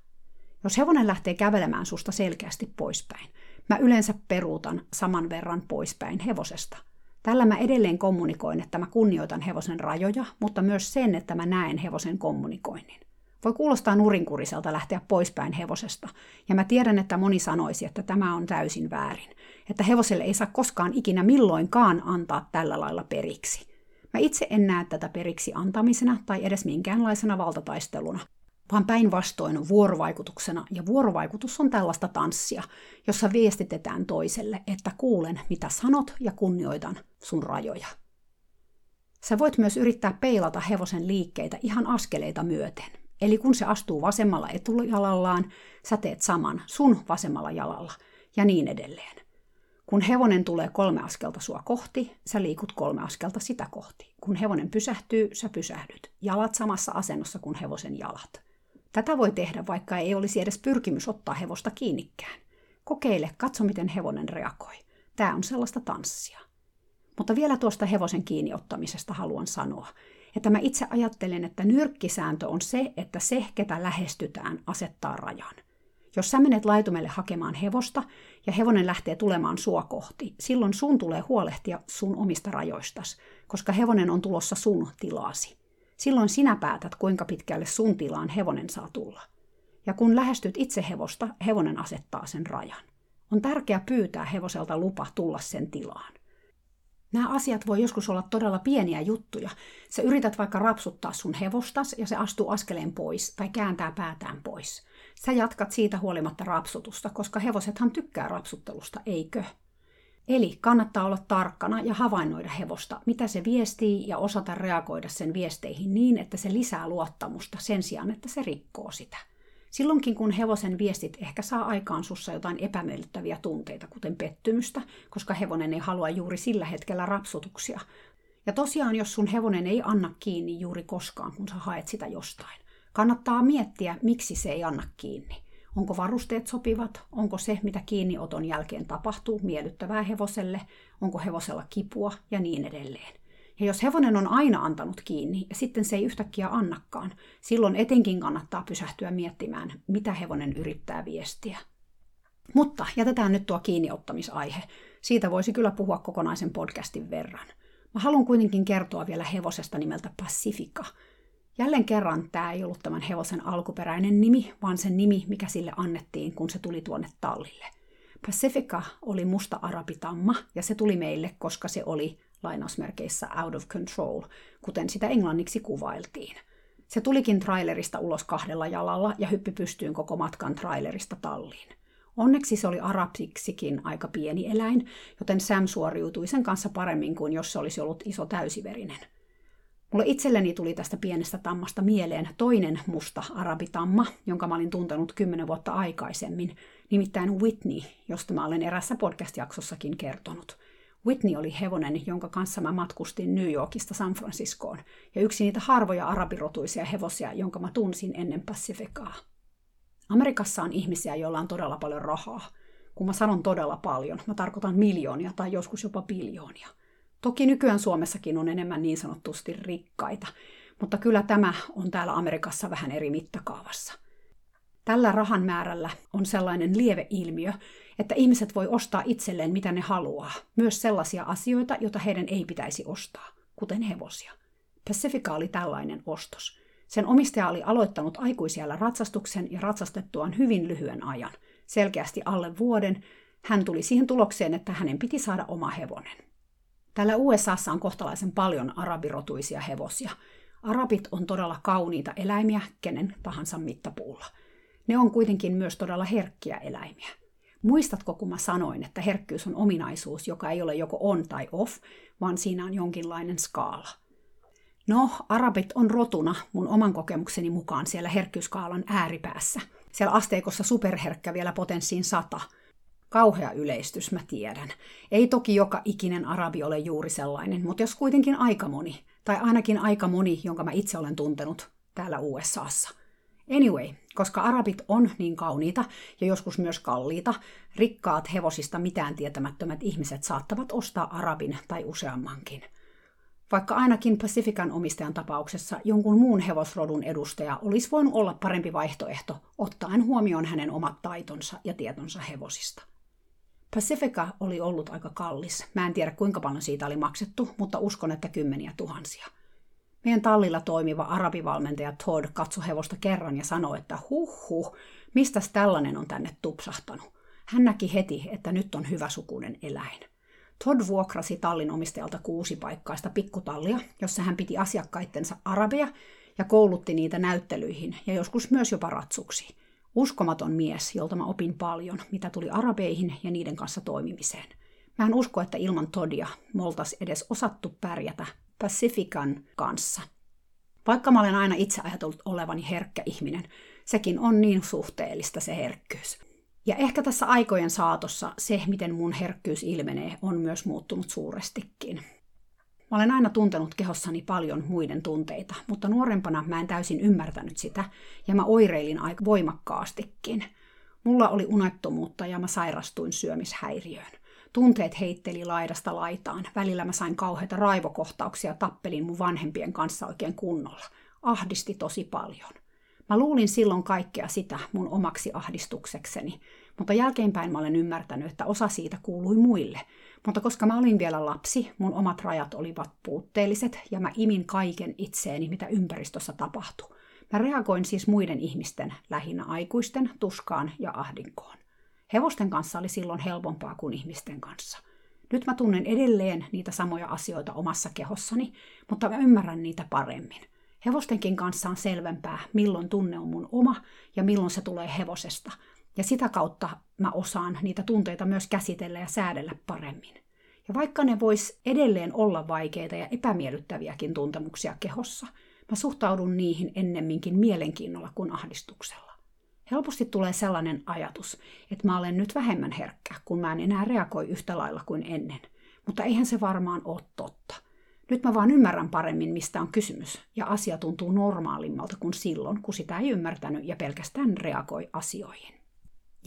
Jos hevonen lähtee kävelemään susta selkeästi poispäin, mä yleensä peruutan saman verran poispäin hevosesta. Tällä mä edelleen kommunikoin, että mä kunnioitan hevosen rajoja, mutta myös sen, että mä näen hevosen kommunikoinnin. Voi kuulostaa nurinkuriselta lähteä poispäin hevosesta, ja mä tiedän, että moni sanoisi, että tämä on täysin väärin, että hevoselle ei saa koskaan ikinä milloinkaan antaa tällä lailla periksi. Mä itse en näe tätä periksi antamisena tai edes minkäänlaisena valtataisteluna, vaan päinvastoin vuorovaikutuksena, ja vuorovaikutus on tällaista tanssia, jossa viestitetään toiselle, että kuulen, mitä sanot, ja kunnioitan sun rajoja. Sä voit myös yrittää peilata hevosen liikkeitä ihan askeleita myöten. Eli kun se astuu vasemmalla etujalallaan, sä teet saman sun vasemmalla jalalla, ja niin edelleen. Kun hevonen tulee kolme askelta sua kohti, sä liikut kolme askelta sitä kohti. Kun hevonen pysähtyy, sä pysähdyt. Jalat samassa asennossa kuin hevosen jalat. Tätä voi tehdä, vaikka ei olisi edes pyrkimys ottaa hevosta kiinnikään. Kokeile, katso miten hevonen reagoi. Tämä on sellaista tanssia. Mutta vielä tuosta hevosen kiinniottamisesta haluan sanoa, että mä itse ajattelen, että nyrkkisääntö on se, että se, ketä lähestytään, asettaa rajan. Jos sä menet laitumelle hakemaan hevosta ja hevonen lähtee tulemaan sua kohti, silloin sun tulee huolehtia sun omista rajoistas, koska hevonen on tulossa sun tilaasi. Silloin sinä päätät, kuinka pitkälle sun tilaan hevonen saa tulla. Ja kun lähestyt itse hevosta, hevonen asettaa sen rajan. On tärkeää pyytää hevoselta lupa tulla sen tilaan. Nämä asiat voi joskus olla todella pieniä juttuja. Sä yrität vaikka rapsuttaa sun hevostas ja se astuu askeleen pois tai kääntää päätään pois. Sä jatkat siitä huolimatta rapsutusta, koska hevosethan tykkää rapsuttelusta, eikö? Eli kannattaa olla tarkkana ja havainnoida hevosta, mitä se viestii ja osata reagoida sen viesteihin niin, että se lisää luottamusta sen sijaan, että se rikkoo sitä. Silloinkin kun hevosen viestit ehkä saa aikaan sussa jotain epämiellyttäviä tunteita, kuten pettymystä, koska hevonen ei halua juuri sillä hetkellä rapsutuksia. Ja tosiaan, jos sun hevonen ei anna kiinni juuri koskaan, kun sä haet sitä jostain, kannattaa miettiä, miksi se ei anna kiinni. Onko varusteet sopivat? Onko se, mitä kiinnioton jälkeen tapahtuu, miellyttävää hevoselle? Onko hevosella kipua? Ja niin edelleen. Ja jos hevonen on aina antanut kiinni ja sitten se ei yhtäkkiä annakaan, silloin etenkin kannattaa pysähtyä miettimään, mitä hevonen yrittää viestiä. Mutta jätetään nyt tuo kiinniottamisaihe. Siitä voisi kyllä puhua kokonaisen podcastin verran. Mä haluan kuitenkin kertoa vielä hevosesta nimeltä Pacifica – Jälleen kerran tämä ei ollut tämän hevosen alkuperäinen nimi, vaan sen nimi, mikä sille annettiin, kun se tuli tuonne tallille. Pacifica oli musta arabitamma, ja se tuli meille, koska se oli lainausmerkeissä out of control, kuten sitä englanniksi kuvailtiin. Se tulikin trailerista ulos kahdella jalalla ja hyppi pystyyn koko matkan trailerista talliin. Onneksi se oli arabsiksikin aika pieni eläin, joten Sam suoriutui sen kanssa paremmin kuin jos se olisi ollut iso täysiverinen – Mulle itselleni tuli tästä pienestä tammasta mieleen toinen musta arabitamma, jonka mä olin tuntenut kymmenen vuotta aikaisemmin, nimittäin Whitney, josta mä olen erässä podcast-jaksossakin kertonut. Whitney oli hevonen, jonka kanssa mä matkustin New Yorkista San Franciscoon, ja yksi niitä harvoja arabirotuisia hevosia, jonka mä tunsin ennen Pacificaa. Amerikassa on ihmisiä, joilla on todella paljon rahaa. Kun mä sanon todella paljon, mä tarkoitan miljoonia tai joskus jopa biljoonia. Toki nykyään Suomessakin on enemmän niin sanottusti rikkaita, mutta kyllä tämä on täällä Amerikassa vähän eri mittakaavassa. Tällä rahan määrällä on sellainen lieveilmiö, että ihmiset voi ostaa itselleen mitä ne haluaa, myös sellaisia asioita, joita heidän ei pitäisi ostaa, kuten hevosia. Pacifica oli tällainen ostos. Sen omistaja oli aloittanut aikuisiellä ratsastuksen ja ratsastettuaan hyvin lyhyen ajan, selkeästi alle vuoden, hän tuli siihen tulokseen, että hänen piti saada oma hevonen. Täällä USAssa on kohtalaisen paljon arabirotuisia hevosia. Arabit on todella kauniita eläimiä kenen tahansa mittapuulla. Ne on kuitenkin myös todella herkkiä eläimiä. Muistatko, kun mä sanoin, että herkkyys on ominaisuus, joka ei ole joko on tai off, vaan siinä on jonkinlainen skaala? No, arabit on rotuna mun oman kokemukseni mukaan siellä herkkyyskaalan ääripäässä. Siellä asteikossa superherkkä vielä potenssiin sata – Kauhea yleistys, mä tiedän. Ei toki joka ikinen arabi ole juuri sellainen, mutta jos kuitenkin aika moni, tai ainakin aika moni, jonka mä itse olen tuntenut täällä USAssa. Anyway, koska arabit on niin kauniita ja joskus myös kalliita, rikkaat hevosista mitään tietämättömät ihmiset saattavat ostaa arabin tai useammankin. Vaikka ainakin Pacifican omistajan tapauksessa jonkun muun hevosrodun edustaja olisi voinut olla parempi vaihtoehto, ottaen huomioon hänen omat taitonsa ja tietonsa hevosista. Pacifica oli ollut aika kallis. Mä en tiedä kuinka paljon siitä oli maksettu, mutta uskon, että kymmeniä tuhansia. Meidän tallilla toimiva arabivalmentaja Todd katsoi hevosta kerran ja sanoi, että huh huh, mistäs tällainen on tänne tupsahtanut. Hän näki heti, että nyt on hyvä sukunen eläin. Todd vuokrasi tallin omistajalta kuusi paikkaista pikkutallia, jossa hän piti asiakkaittensa arabeja ja koulutti niitä näyttelyihin ja joskus myös jopa ratsuksi. Uskomaton mies, jolta mä opin paljon, mitä tuli arabeihin ja niiden kanssa toimimiseen. Mä en usko, että ilman Todia me edes osattu pärjätä Pacifican kanssa. Vaikka mä olen aina itse ajatellut olevani herkkä ihminen, sekin on niin suhteellista se herkkyys. Ja ehkä tässä aikojen saatossa se, miten mun herkkyys ilmenee, on myös muuttunut suurestikin. Mä olen aina tuntenut kehossani paljon muiden tunteita, mutta nuorempana mä en täysin ymmärtänyt sitä, ja mä oireilin aika voimakkaastikin. Mulla oli unettomuutta ja mä sairastuin syömishäiriöön. Tunteet heitteli laidasta laitaan. Välillä mä sain kauheita raivokohtauksia ja tappelin mun vanhempien kanssa oikein kunnolla. Ahdisti tosi paljon. Mä luulin silloin kaikkea sitä mun omaksi ahdistuksekseni, mutta jälkeenpäin mä olen ymmärtänyt, että osa siitä kuului muille. Mutta koska mä olin vielä lapsi, mun omat rajat olivat puutteelliset ja mä imin kaiken itseeni, mitä ympäristössä tapahtui. Mä reagoin siis muiden ihmisten, lähinnä aikuisten, tuskaan ja ahdinkoon. Hevosten kanssa oli silloin helpompaa kuin ihmisten kanssa. Nyt mä tunnen edelleen niitä samoja asioita omassa kehossani, mutta mä ymmärrän niitä paremmin. Hevostenkin kanssa on selvempää, milloin tunne on mun oma ja milloin se tulee hevosesta. Ja sitä kautta mä osaan niitä tunteita myös käsitellä ja säädellä paremmin. Ja vaikka ne vois edelleen olla vaikeita ja epämiellyttäviäkin tuntemuksia kehossa, mä suhtaudun niihin ennemminkin mielenkiinnolla kuin ahdistuksella. Helposti tulee sellainen ajatus, että mä olen nyt vähemmän herkkä, kun mä en enää reagoi yhtä lailla kuin ennen. Mutta eihän se varmaan ole totta. Nyt mä vaan ymmärrän paremmin, mistä on kysymys, ja asia tuntuu normaalimmalta kuin silloin, kun sitä ei ymmärtänyt ja pelkästään reagoi asioihin.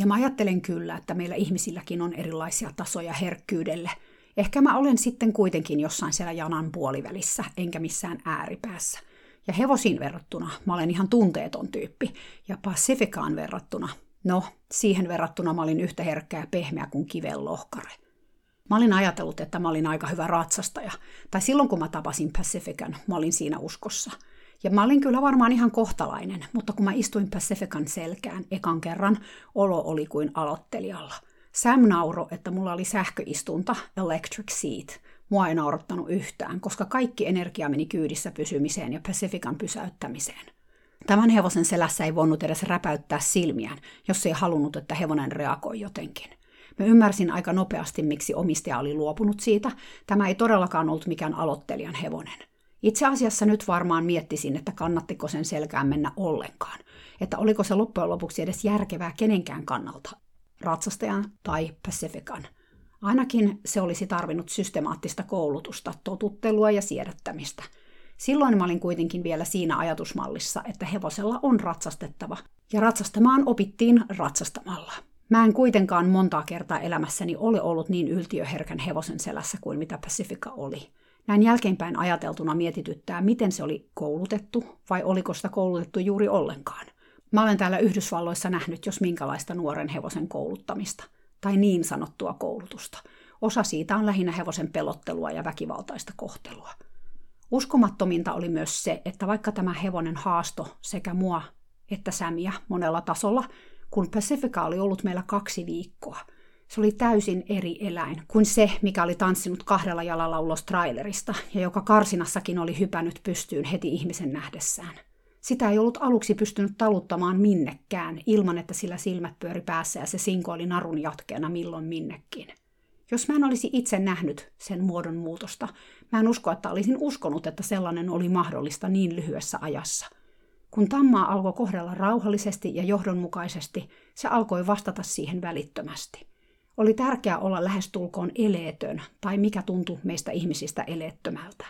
Ja mä ajattelen kyllä, että meillä ihmisilläkin on erilaisia tasoja herkkyydelle. Ehkä mä olen sitten kuitenkin jossain siellä janan puolivälissä, enkä missään ääripäässä. Ja hevosiin verrattuna mä olen ihan tunteeton tyyppi, ja Pacificaan verrattuna, no, siihen verrattuna mä olin yhtä herkkä ja pehmeä kuin kiven lohkare. Mä olin ajatellut, että mä olin aika hyvä ratsastaja, tai silloin kun mä tapasin Pacifican, mä olin siinä uskossa. Ja mä olin kyllä varmaan ihan kohtalainen, mutta kun mä istuin Pacifican selkään ekan kerran, olo oli kuin aloittelijalla. Sam nauro, että mulla oli sähköistunta, electric seat, Mua ei naurattanut yhtään, koska kaikki energia meni kyydissä pysymiseen ja Pacifican pysäyttämiseen. Tämän hevosen selässä ei voinut edes räpäyttää silmiään, jos ei halunnut, että hevonen reagoi jotenkin. Mä ymmärsin aika nopeasti, miksi omistaja oli luopunut siitä. Tämä ei todellakaan ollut mikään aloittelijan hevonen. Itse asiassa nyt varmaan miettisin, että kannattiko sen selkään mennä ollenkaan. Että oliko se loppujen lopuksi edes järkevää kenenkään kannalta, ratsastajan tai Pacifican – Ainakin se olisi tarvinnut systemaattista koulutusta, totuttelua ja siedättämistä. Silloin mä olin kuitenkin vielä siinä ajatusmallissa, että hevosella on ratsastettava, ja ratsastamaan opittiin ratsastamalla. Mä en kuitenkaan montaa kertaa elämässäni ole ollut niin yltiöherkän hevosen selässä kuin mitä Pacifica oli. Näin jälkeenpäin ajateltuna mietityttää, miten se oli koulutettu, vai oliko sitä koulutettu juuri ollenkaan. Mä olen täällä Yhdysvalloissa nähnyt jos minkälaista nuoren hevosen kouluttamista – tai niin sanottua koulutusta. Osa siitä on lähinnä hevosen pelottelua ja väkivaltaista kohtelua. Uskomattominta oli myös se, että vaikka tämä hevonen haasto sekä mua että Sämiä monella tasolla, kun Pacifica oli ollut meillä kaksi viikkoa, se oli täysin eri eläin kuin se, mikä oli tanssinut kahdella jalalla ulos trailerista ja joka karsinassakin oli hypännyt pystyyn heti ihmisen nähdessään – sitä ei ollut aluksi pystynyt taluttamaan minnekään, ilman että sillä silmät pyöri päässä ja se sinkoili narun jatkeena milloin minnekin. Jos mä en olisi itse nähnyt sen muodon muutosta, mä en usko, että olisin uskonut, että sellainen oli mahdollista niin lyhyessä ajassa. Kun tammaa alkoi kohdella rauhallisesti ja johdonmukaisesti, se alkoi vastata siihen välittömästi. Oli tärkeää olla lähestulkoon eleetön, tai mikä tuntui meistä ihmisistä eleettömältä.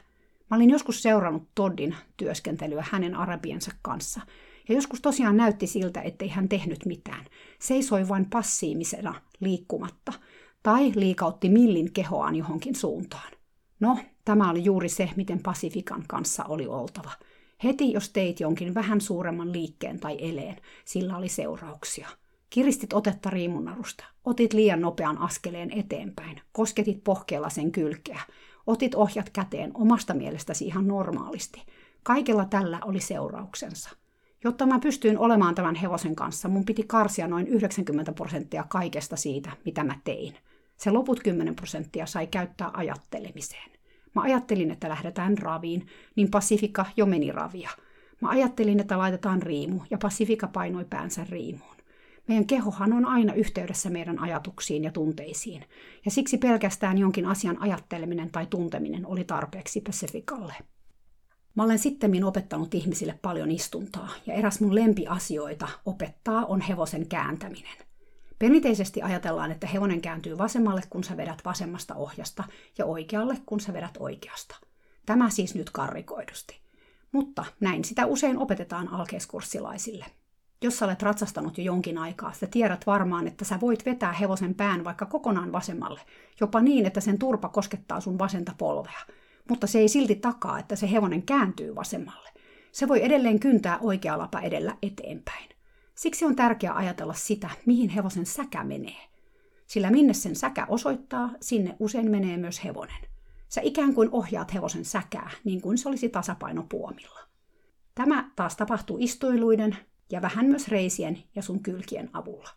Mä olin joskus seurannut Toddin työskentelyä hänen arabiensa kanssa, ja joskus tosiaan näytti siltä, ettei hän tehnyt mitään. Seisoi vain passiimisena liikkumatta, tai liikautti millin kehoaan johonkin suuntaan. No, tämä oli juuri se, miten Pasifikan kanssa oli oltava. Heti jos teit jonkin vähän suuremman liikkeen tai eleen, sillä oli seurauksia. Kiristit otetta riimunnarusta, otit liian nopean askeleen eteenpäin, kosketit pohkeella sen kylkeä, otit ohjat käteen omasta mielestäsi ihan normaalisti. Kaikella tällä oli seurauksensa. Jotta mä pystyin olemaan tämän hevosen kanssa, mun piti karsia noin 90 prosenttia kaikesta siitä, mitä mä tein. Se loput 10 prosenttia sai käyttää ajattelemiseen. Mä ajattelin, että lähdetään raviin, niin Pasifika jo meni ravia. Mä ajattelin, että laitetaan riimu, ja Pasifika painoi päänsä riimuun. Meidän kehohan on aina yhteydessä meidän ajatuksiin ja tunteisiin, ja siksi pelkästään jonkin asian ajatteleminen tai tunteminen oli tarpeeksi Pasifikalle. Mä olen sitten opettanut ihmisille paljon istuntaa, ja eräs mun lempiasioita opettaa on hevosen kääntäminen. Perinteisesti ajatellaan, että hevonen kääntyy vasemmalle, kun sä vedät vasemmasta ohjasta, ja oikealle, kun sä vedät oikeasta. Tämä siis nyt karrikoidusti. Mutta näin sitä usein opetetaan alkeiskurssilaisille. Jos sä olet ratsastanut jo jonkin aikaa, sä tiedät varmaan, että sä voit vetää hevosen pään vaikka kokonaan vasemmalle, jopa niin, että sen turpa koskettaa sun vasenta polvea. Mutta se ei silti takaa, että se hevonen kääntyy vasemmalle. Se voi edelleen kyntää oikea lapa edellä eteenpäin. Siksi on tärkeää ajatella sitä, mihin hevosen säkä menee. Sillä minne sen säkä osoittaa, sinne usein menee myös hevonen. Sä ikään kuin ohjaat hevosen säkää, niin kuin se olisi tasapainopuomilla. Tämä taas tapahtuu istuiluiden ja vähän myös reisien ja sun kylkien avulla.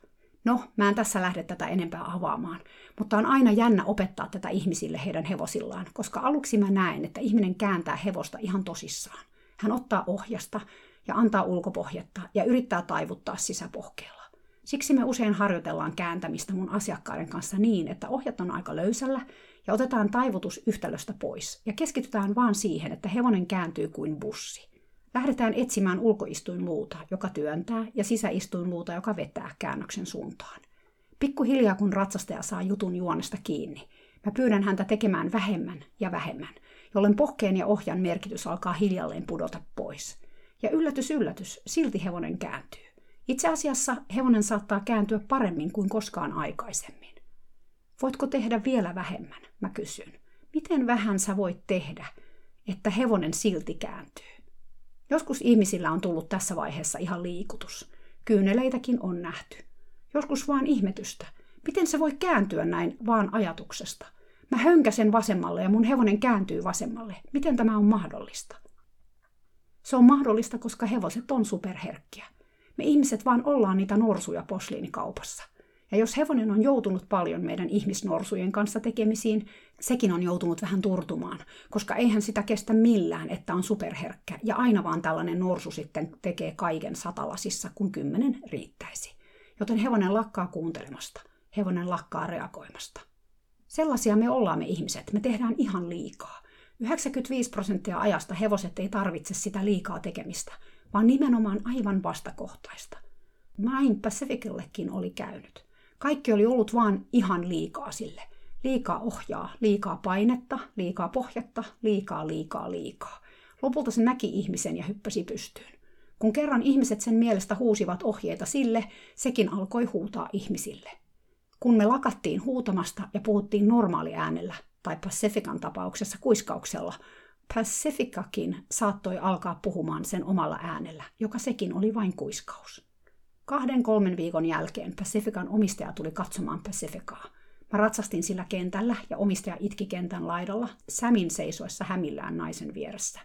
No, mä en tässä lähde tätä enempää avaamaan, mutta on aina jännä opettaa tätä ihmisille heidän hevosillaan, koska aluksi mä näen, että ihminen kääntää hevosta ihan tosissaan. Hän ottaa ohjasta ja antaa ulkopohjetta ja yrittää taivuttaa sisäpohkeella. Siksi me usein harjoitellaan kääntämistä mun asiakkaiden kanssa niin, että ohjat on aika löysällä ja otetaan taivutus yhtälöstä pois ja keskitytään vaan siihen, että hevonen kääntyy kuin bussi. Lähdetään etsimään ulkoistuinluuta, joka työntää, ja sisäistuinluuta, joka vetää käännöksen suuntaan. Pikkuhiljaa kun ratsastaja saa jutun juonesta kiinni, mä pyydän häntä tekemään vähemmän ja vähemmän, jolloin pohkeen ja ohjan merkitys alkaa hiljalleen pudota pois. Ja yllätys, yllätys, silti hevonen kääntyy. Itse asiassa hevonen saattaa kääntyä paremmin kuin koskaan aikaisemmin. Voitko tehdä vielä vähemmän, mä kysyn. Miten vähän sä voit tehdä, että hevonen silti kääntyy? Joskus ihmisillä on tullut tässä vaiheessa ihan liikutus. Kyyneleitäkin on nähty. Joskus vaan ihmetystä. Miten se voi kääntyä näin vaan ajatuksesta? Mä hönkäsen vasemmalle ja mun hevonen kääntyy vasemmalle. Miten tämä on mahdollista? Se on mahdollista, koska hevoset on superherkkiä. Me ihmiset vaan ollaan niitä norsuja posliinikaupassa. Ja jos hevonen on joutunut paljon meidän ihmisnorsujen kanssa tekemisiin, sekin on joutunut vähän turtumaan, koska eihän sitä kestä millään, että on superherkkä ja aina vaan tällainen norsu sitten tekee kaiken satalasissa, kun kymmenen riittäisi. Joten hevonen lakkaa kuuntelemasta, hevonen lakkaa reagoimasta. Sellaisia me ollaan me ihmiset, me tehdään ihan liikaa. 95 prosenttia ajasta hevoset ei tarvitse sitä liikaa tekemistä, vaan nimenomaan aivan vastakohtaista. Näin Pacificillekin oli käynyt. Kaikki oli ollut vaan ihan liikaa sille. Liikaa ohjaa, liikaa painetta, liikaa pohjatta, liikaa, liikaa, liikaa. Lopulta se näki ihmisen ja hyppäsi pystyyn. Kun kerran ihmiset sen mielestä huusivat ohjeita sille, sekin alkoi huutaa ihmisille. Kun me lakattiin huutamasta ja puhuttiin normaali äänellä, tai Pacifican tapauksessa kuiskauksella, Pacificakin saattoi alkaa puhumaan sen omalla äänellä, joka sekin oli vain kuiskaus. Kahden kolmen viikon jälkeen Pacifican omistaja tuli katsomaan Pacificaa. Mä ratsastin sillä kentällä ja omistaja itki kentän laidalla, Sämin seisoessa hämillään naisen vieressä.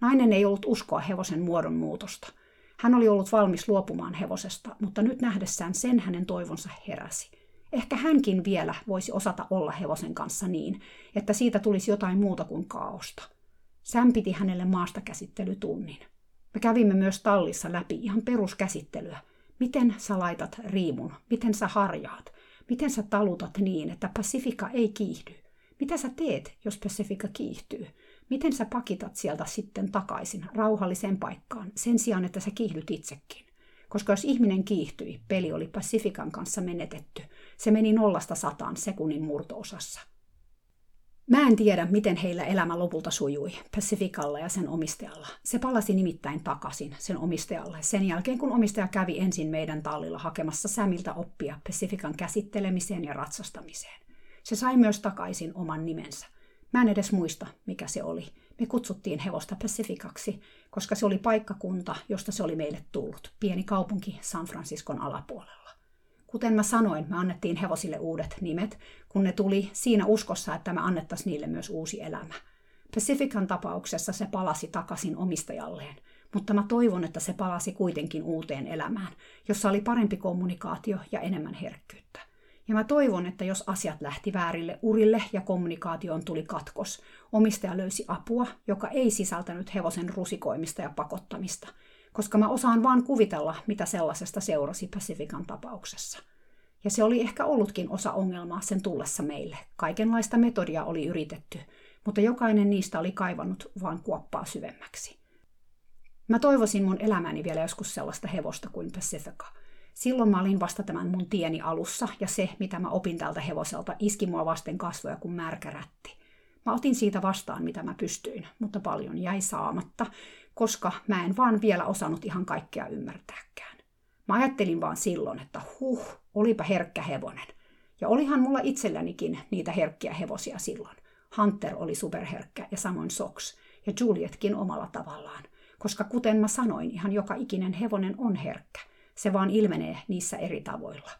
Nainen ei ollut uskoa hevosen muodon muutosta. Hän oli ollut valmis luopumaan hevosesta, mutta nyt nähdessään sen hänen toivonsa heräsi. Ehkä hänkin vielä voisi osata olla hevosen kanssa niin, että siitä tulisi jotain muuta kuin kaaosta. Sam piti hänelle maastakäsittelytunnin. Me kävimme myös tallissa läpi ihan peruskäsittelyä – Miten sä laitat riimun? Miten sä harjaat? Miten sä talutat niin, että Pasifika ei kiihdy? Mitä sä teet, jos Pasifika kiihtyy? Miten sä pakitat sieltä sitten takaisin rauhalliseen paikkaan sen sijaan, että sä kiihdyt itsekin? koska jos ihminen kiihtyi, peli oli Pacifican kanssa menetetty. Se meni nollasta sataan sekunnin murtoosassa. Mä en tiedä, miten heillä elämä lopulta sujui, Pacificalla ja sen omistajalla. Se palasi nimittäin takaisin sen omistajalle sen jälkeen, kun omistaja kävi ensin meidän tallilla hakemassa Sämiltä oppia Pacifican käsittelemiseen ja ratsastamiseen. Se sai myös takaisin oman nimensä. Mä en edes muista, mikä se oli. Me kutsuttiin hevosta Pacificaksi, koska se oli paikkakunta, josta se oli meille tullut, pieni kaupunki San Franciscon alapuolella. Kuten mä sanoin, me annettiin hevosille uudet nimet, kun ne tuli siinä uskossa, että me annettaisiin niille myös uusi elämä. Pacifican tapauksessa se palasi takaisin omistajalleen, mutta mä toivon, että se palasi kuitenkin uuteen elämään, jossa oli parempi kommunikaatio ja enemmän herkkyyttä. Ja mä toivon, että jos asiat lähti väärille urille ja kommunikaatioon tuli katkos, omistaja löysi apua, joka ei sisältänyt hevosen rusikoimista ja pakottamista, koska mä osaan vaan kuvitella, mitä sellaisesta seurasi Pacifican tapauksessa. Ja se oli ehkä ollutkin osa ongelmaa sen tullessa meille. Kaikenlaista metodia oli yritetty, mutta jokainen niistä oli kaivannut vain kuoppaa syvemmäksi. Mä toivoisin mun elämäni vielä joskus sellaista hevosta kuin Pacifica – Silloin mä olin vasta tämän mun tieni alussa, ja se, mitä mä opin tältä hevoselta, iski mua vasten kasvoja kuin märkä rätti. Mä otin siitä vastaan, mitä mä pystyin, mutta paljon jäi saamatta, koska mä en vaan vielä osannut ihan kaikkea ymmärtääkään. Mä ajattelin vaan silloin, että huh, olipa herkkä hevonen. Ja olihan mulla itsellänikin niitä herkkiä hevosia silloin. Hunter oli superherkkä ja samoin Sox, ja Julietkin omalla tavallaan. Koska kuten mä sanoin, ihan joka ikinen hevonen on herkkä. Se vaan ilmenee niissä eri tavoilla.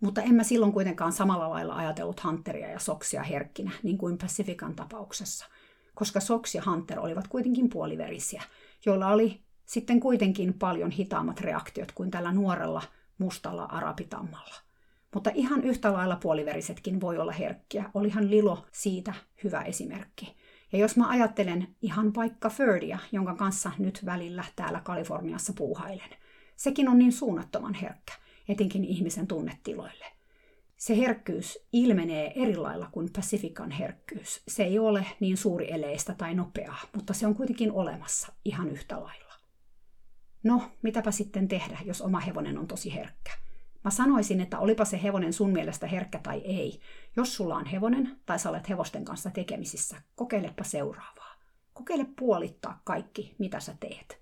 Mutta en mä silloin kuitenkaan samalla lailla ajatellut Hunteria ja Soksia herkkinä, niin kuin Pacifican tapauksessa, koska Sox ja Hunter olivat kuitenkin puoliverisiä, joilla oli sitten kuitenkin paljon hitaammat reaktiot kuin tällä nuorella mustalla arabitammalla. Mutta ihan yhtä lailla puoliverisetkin voi olla herkkiä. Olihan Lilo siitä hyvä esimerkki. Ja jos mä ajattelen ihan vaikka Ferdia, jonka kanssa nyt välillä täällä Kaliforniassa puuhailen – sekin on niin suunnattoman herkkä, etenkin ihmisen tunnetiloille. Se herkkyys ilmenee eri lailla kuin Pacifican herkkyys. Se ei ole niin suuri eleistä tai nopeaa, mutta se on kuitenkin olemassa ihan yhtä lailla. No, mitäpä sitten tehdä, jos oma hevonen on tosi herkkä? Mä sanoisin, että olipa se hevonen sun mielestä herkkä tai ei. Jos sulla on hevonen tai sä olet hevosten kanssa tekemisissä, kokeilepa seuraavaa. Kokeile puolittaa kaikki, mitä sä teet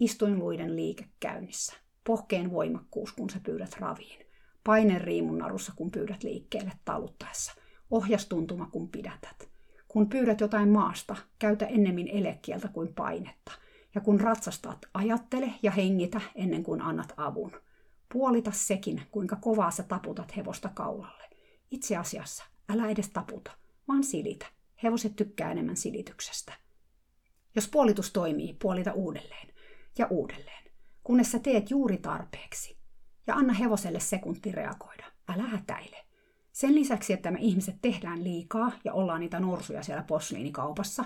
istuinluiden liike käynnissä, pohkeen voimakkuus, kun sä pyydät raviin, paine narussa, kun pyydät liikkeelle taluttaessa, ohjastuntuma, kun pidätät. Kun pyydät jotain maasta, käytä ennemmin elekieltä kuin painetta. Ja kun ratsastat, ajattele ja hengitä ennen kuin annat avun. Puolita sekin, kuinka kovaa sä taputat hevosta kaulalle. Itse asiassa, älä edes taputa, vaan silitä. Hevoset tykkää enemmän silityksestä. Jos puolitus toimii, puolita uudelleen ja uudelleen, kunnes sä teet juuri tarpeeksi. Ja anna hevoselle sekunti reagoida. Älä hätäile. Sen lisäksi, että me ihmiset tehdään liikaa ja ollaan niitä norsuja siellä posliinikaupassa,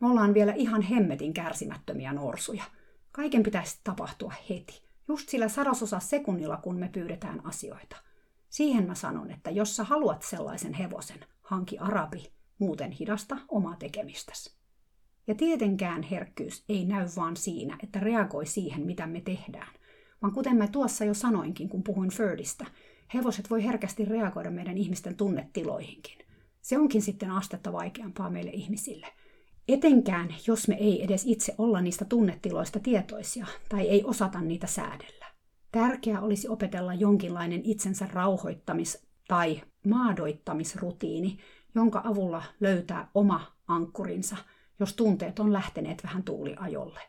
me ollaan vielä ihan hemmetin kärsimättömiä norsuja. Kaiken pitäisi tapahtua heti, just sillä sadasosa sekunnilla, kun me pyydetään asioita. Siihen mä sanon, että jos sä haluat sellaisen hevosen, hanki arabi, muuten hidasta omaa tekemistäsi. Ja tietenkään herkkyys ei näy vaan siinä, että reagoi siihen, mitä me tehdään. Vaan kuten mä tuossa jo sanoinkin, kun puhuin Ferdistä, hevoset voi herkästi reagoida meidän ihmisten tunnetiloihinkin. Se onkin sitten astetta vaikeampaa meille ihmisille. Etenkään, jos me ei edes itse olla niistä tunnetiloista tietoisia tai ei osata niitä säädellä. Tärkeää olisi opetella jonkinlainen itsensä rauhoittamis- tai maadoittamisrutiini, jonka avulla löytää oma ankkurinsa – jos tunteet on lähteneet vähän tuuliajolle.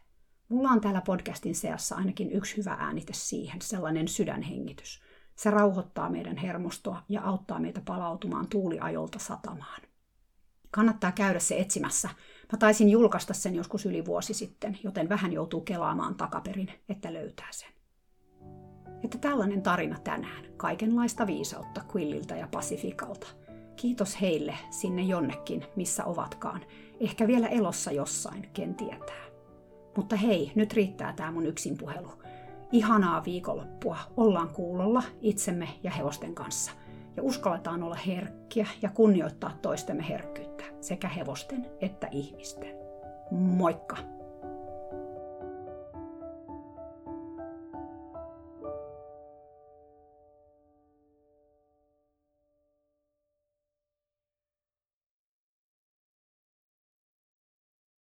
Mulla on täällä podcastin seassa ainakin yksi hyvä äänite siihen, sellainen sydänhengitys. Se rauhoittaa meidän hermostoa ja auttaa meitä palautumaan tuuliajolta satamaan. Kannattaa käydä se etsimässä. Mä taisin julkaista sen joskus yli vuosi sitten, joten vähän joutuu kelaamaan takaperin, että löytää sen. Että tällainen tarina tänään, kaikenlaista viisautta Quilliltä ja Pasifikalta. Kiitos heille sinne jonnekin, missä ovatkaan, Ehkä vielä elossa jossain, ken tietää. Mutta hei, nyt riittää tämä mun yksin puhelu. Ihanaa viikonloppua. Ollaan kuulolla itsemme ja hevosten kanssa. Ja uskalletaan olla herkkiä ja kunnioittaa toistemme herkkyyttä, sekä hevosten että ihmisten. Moikka!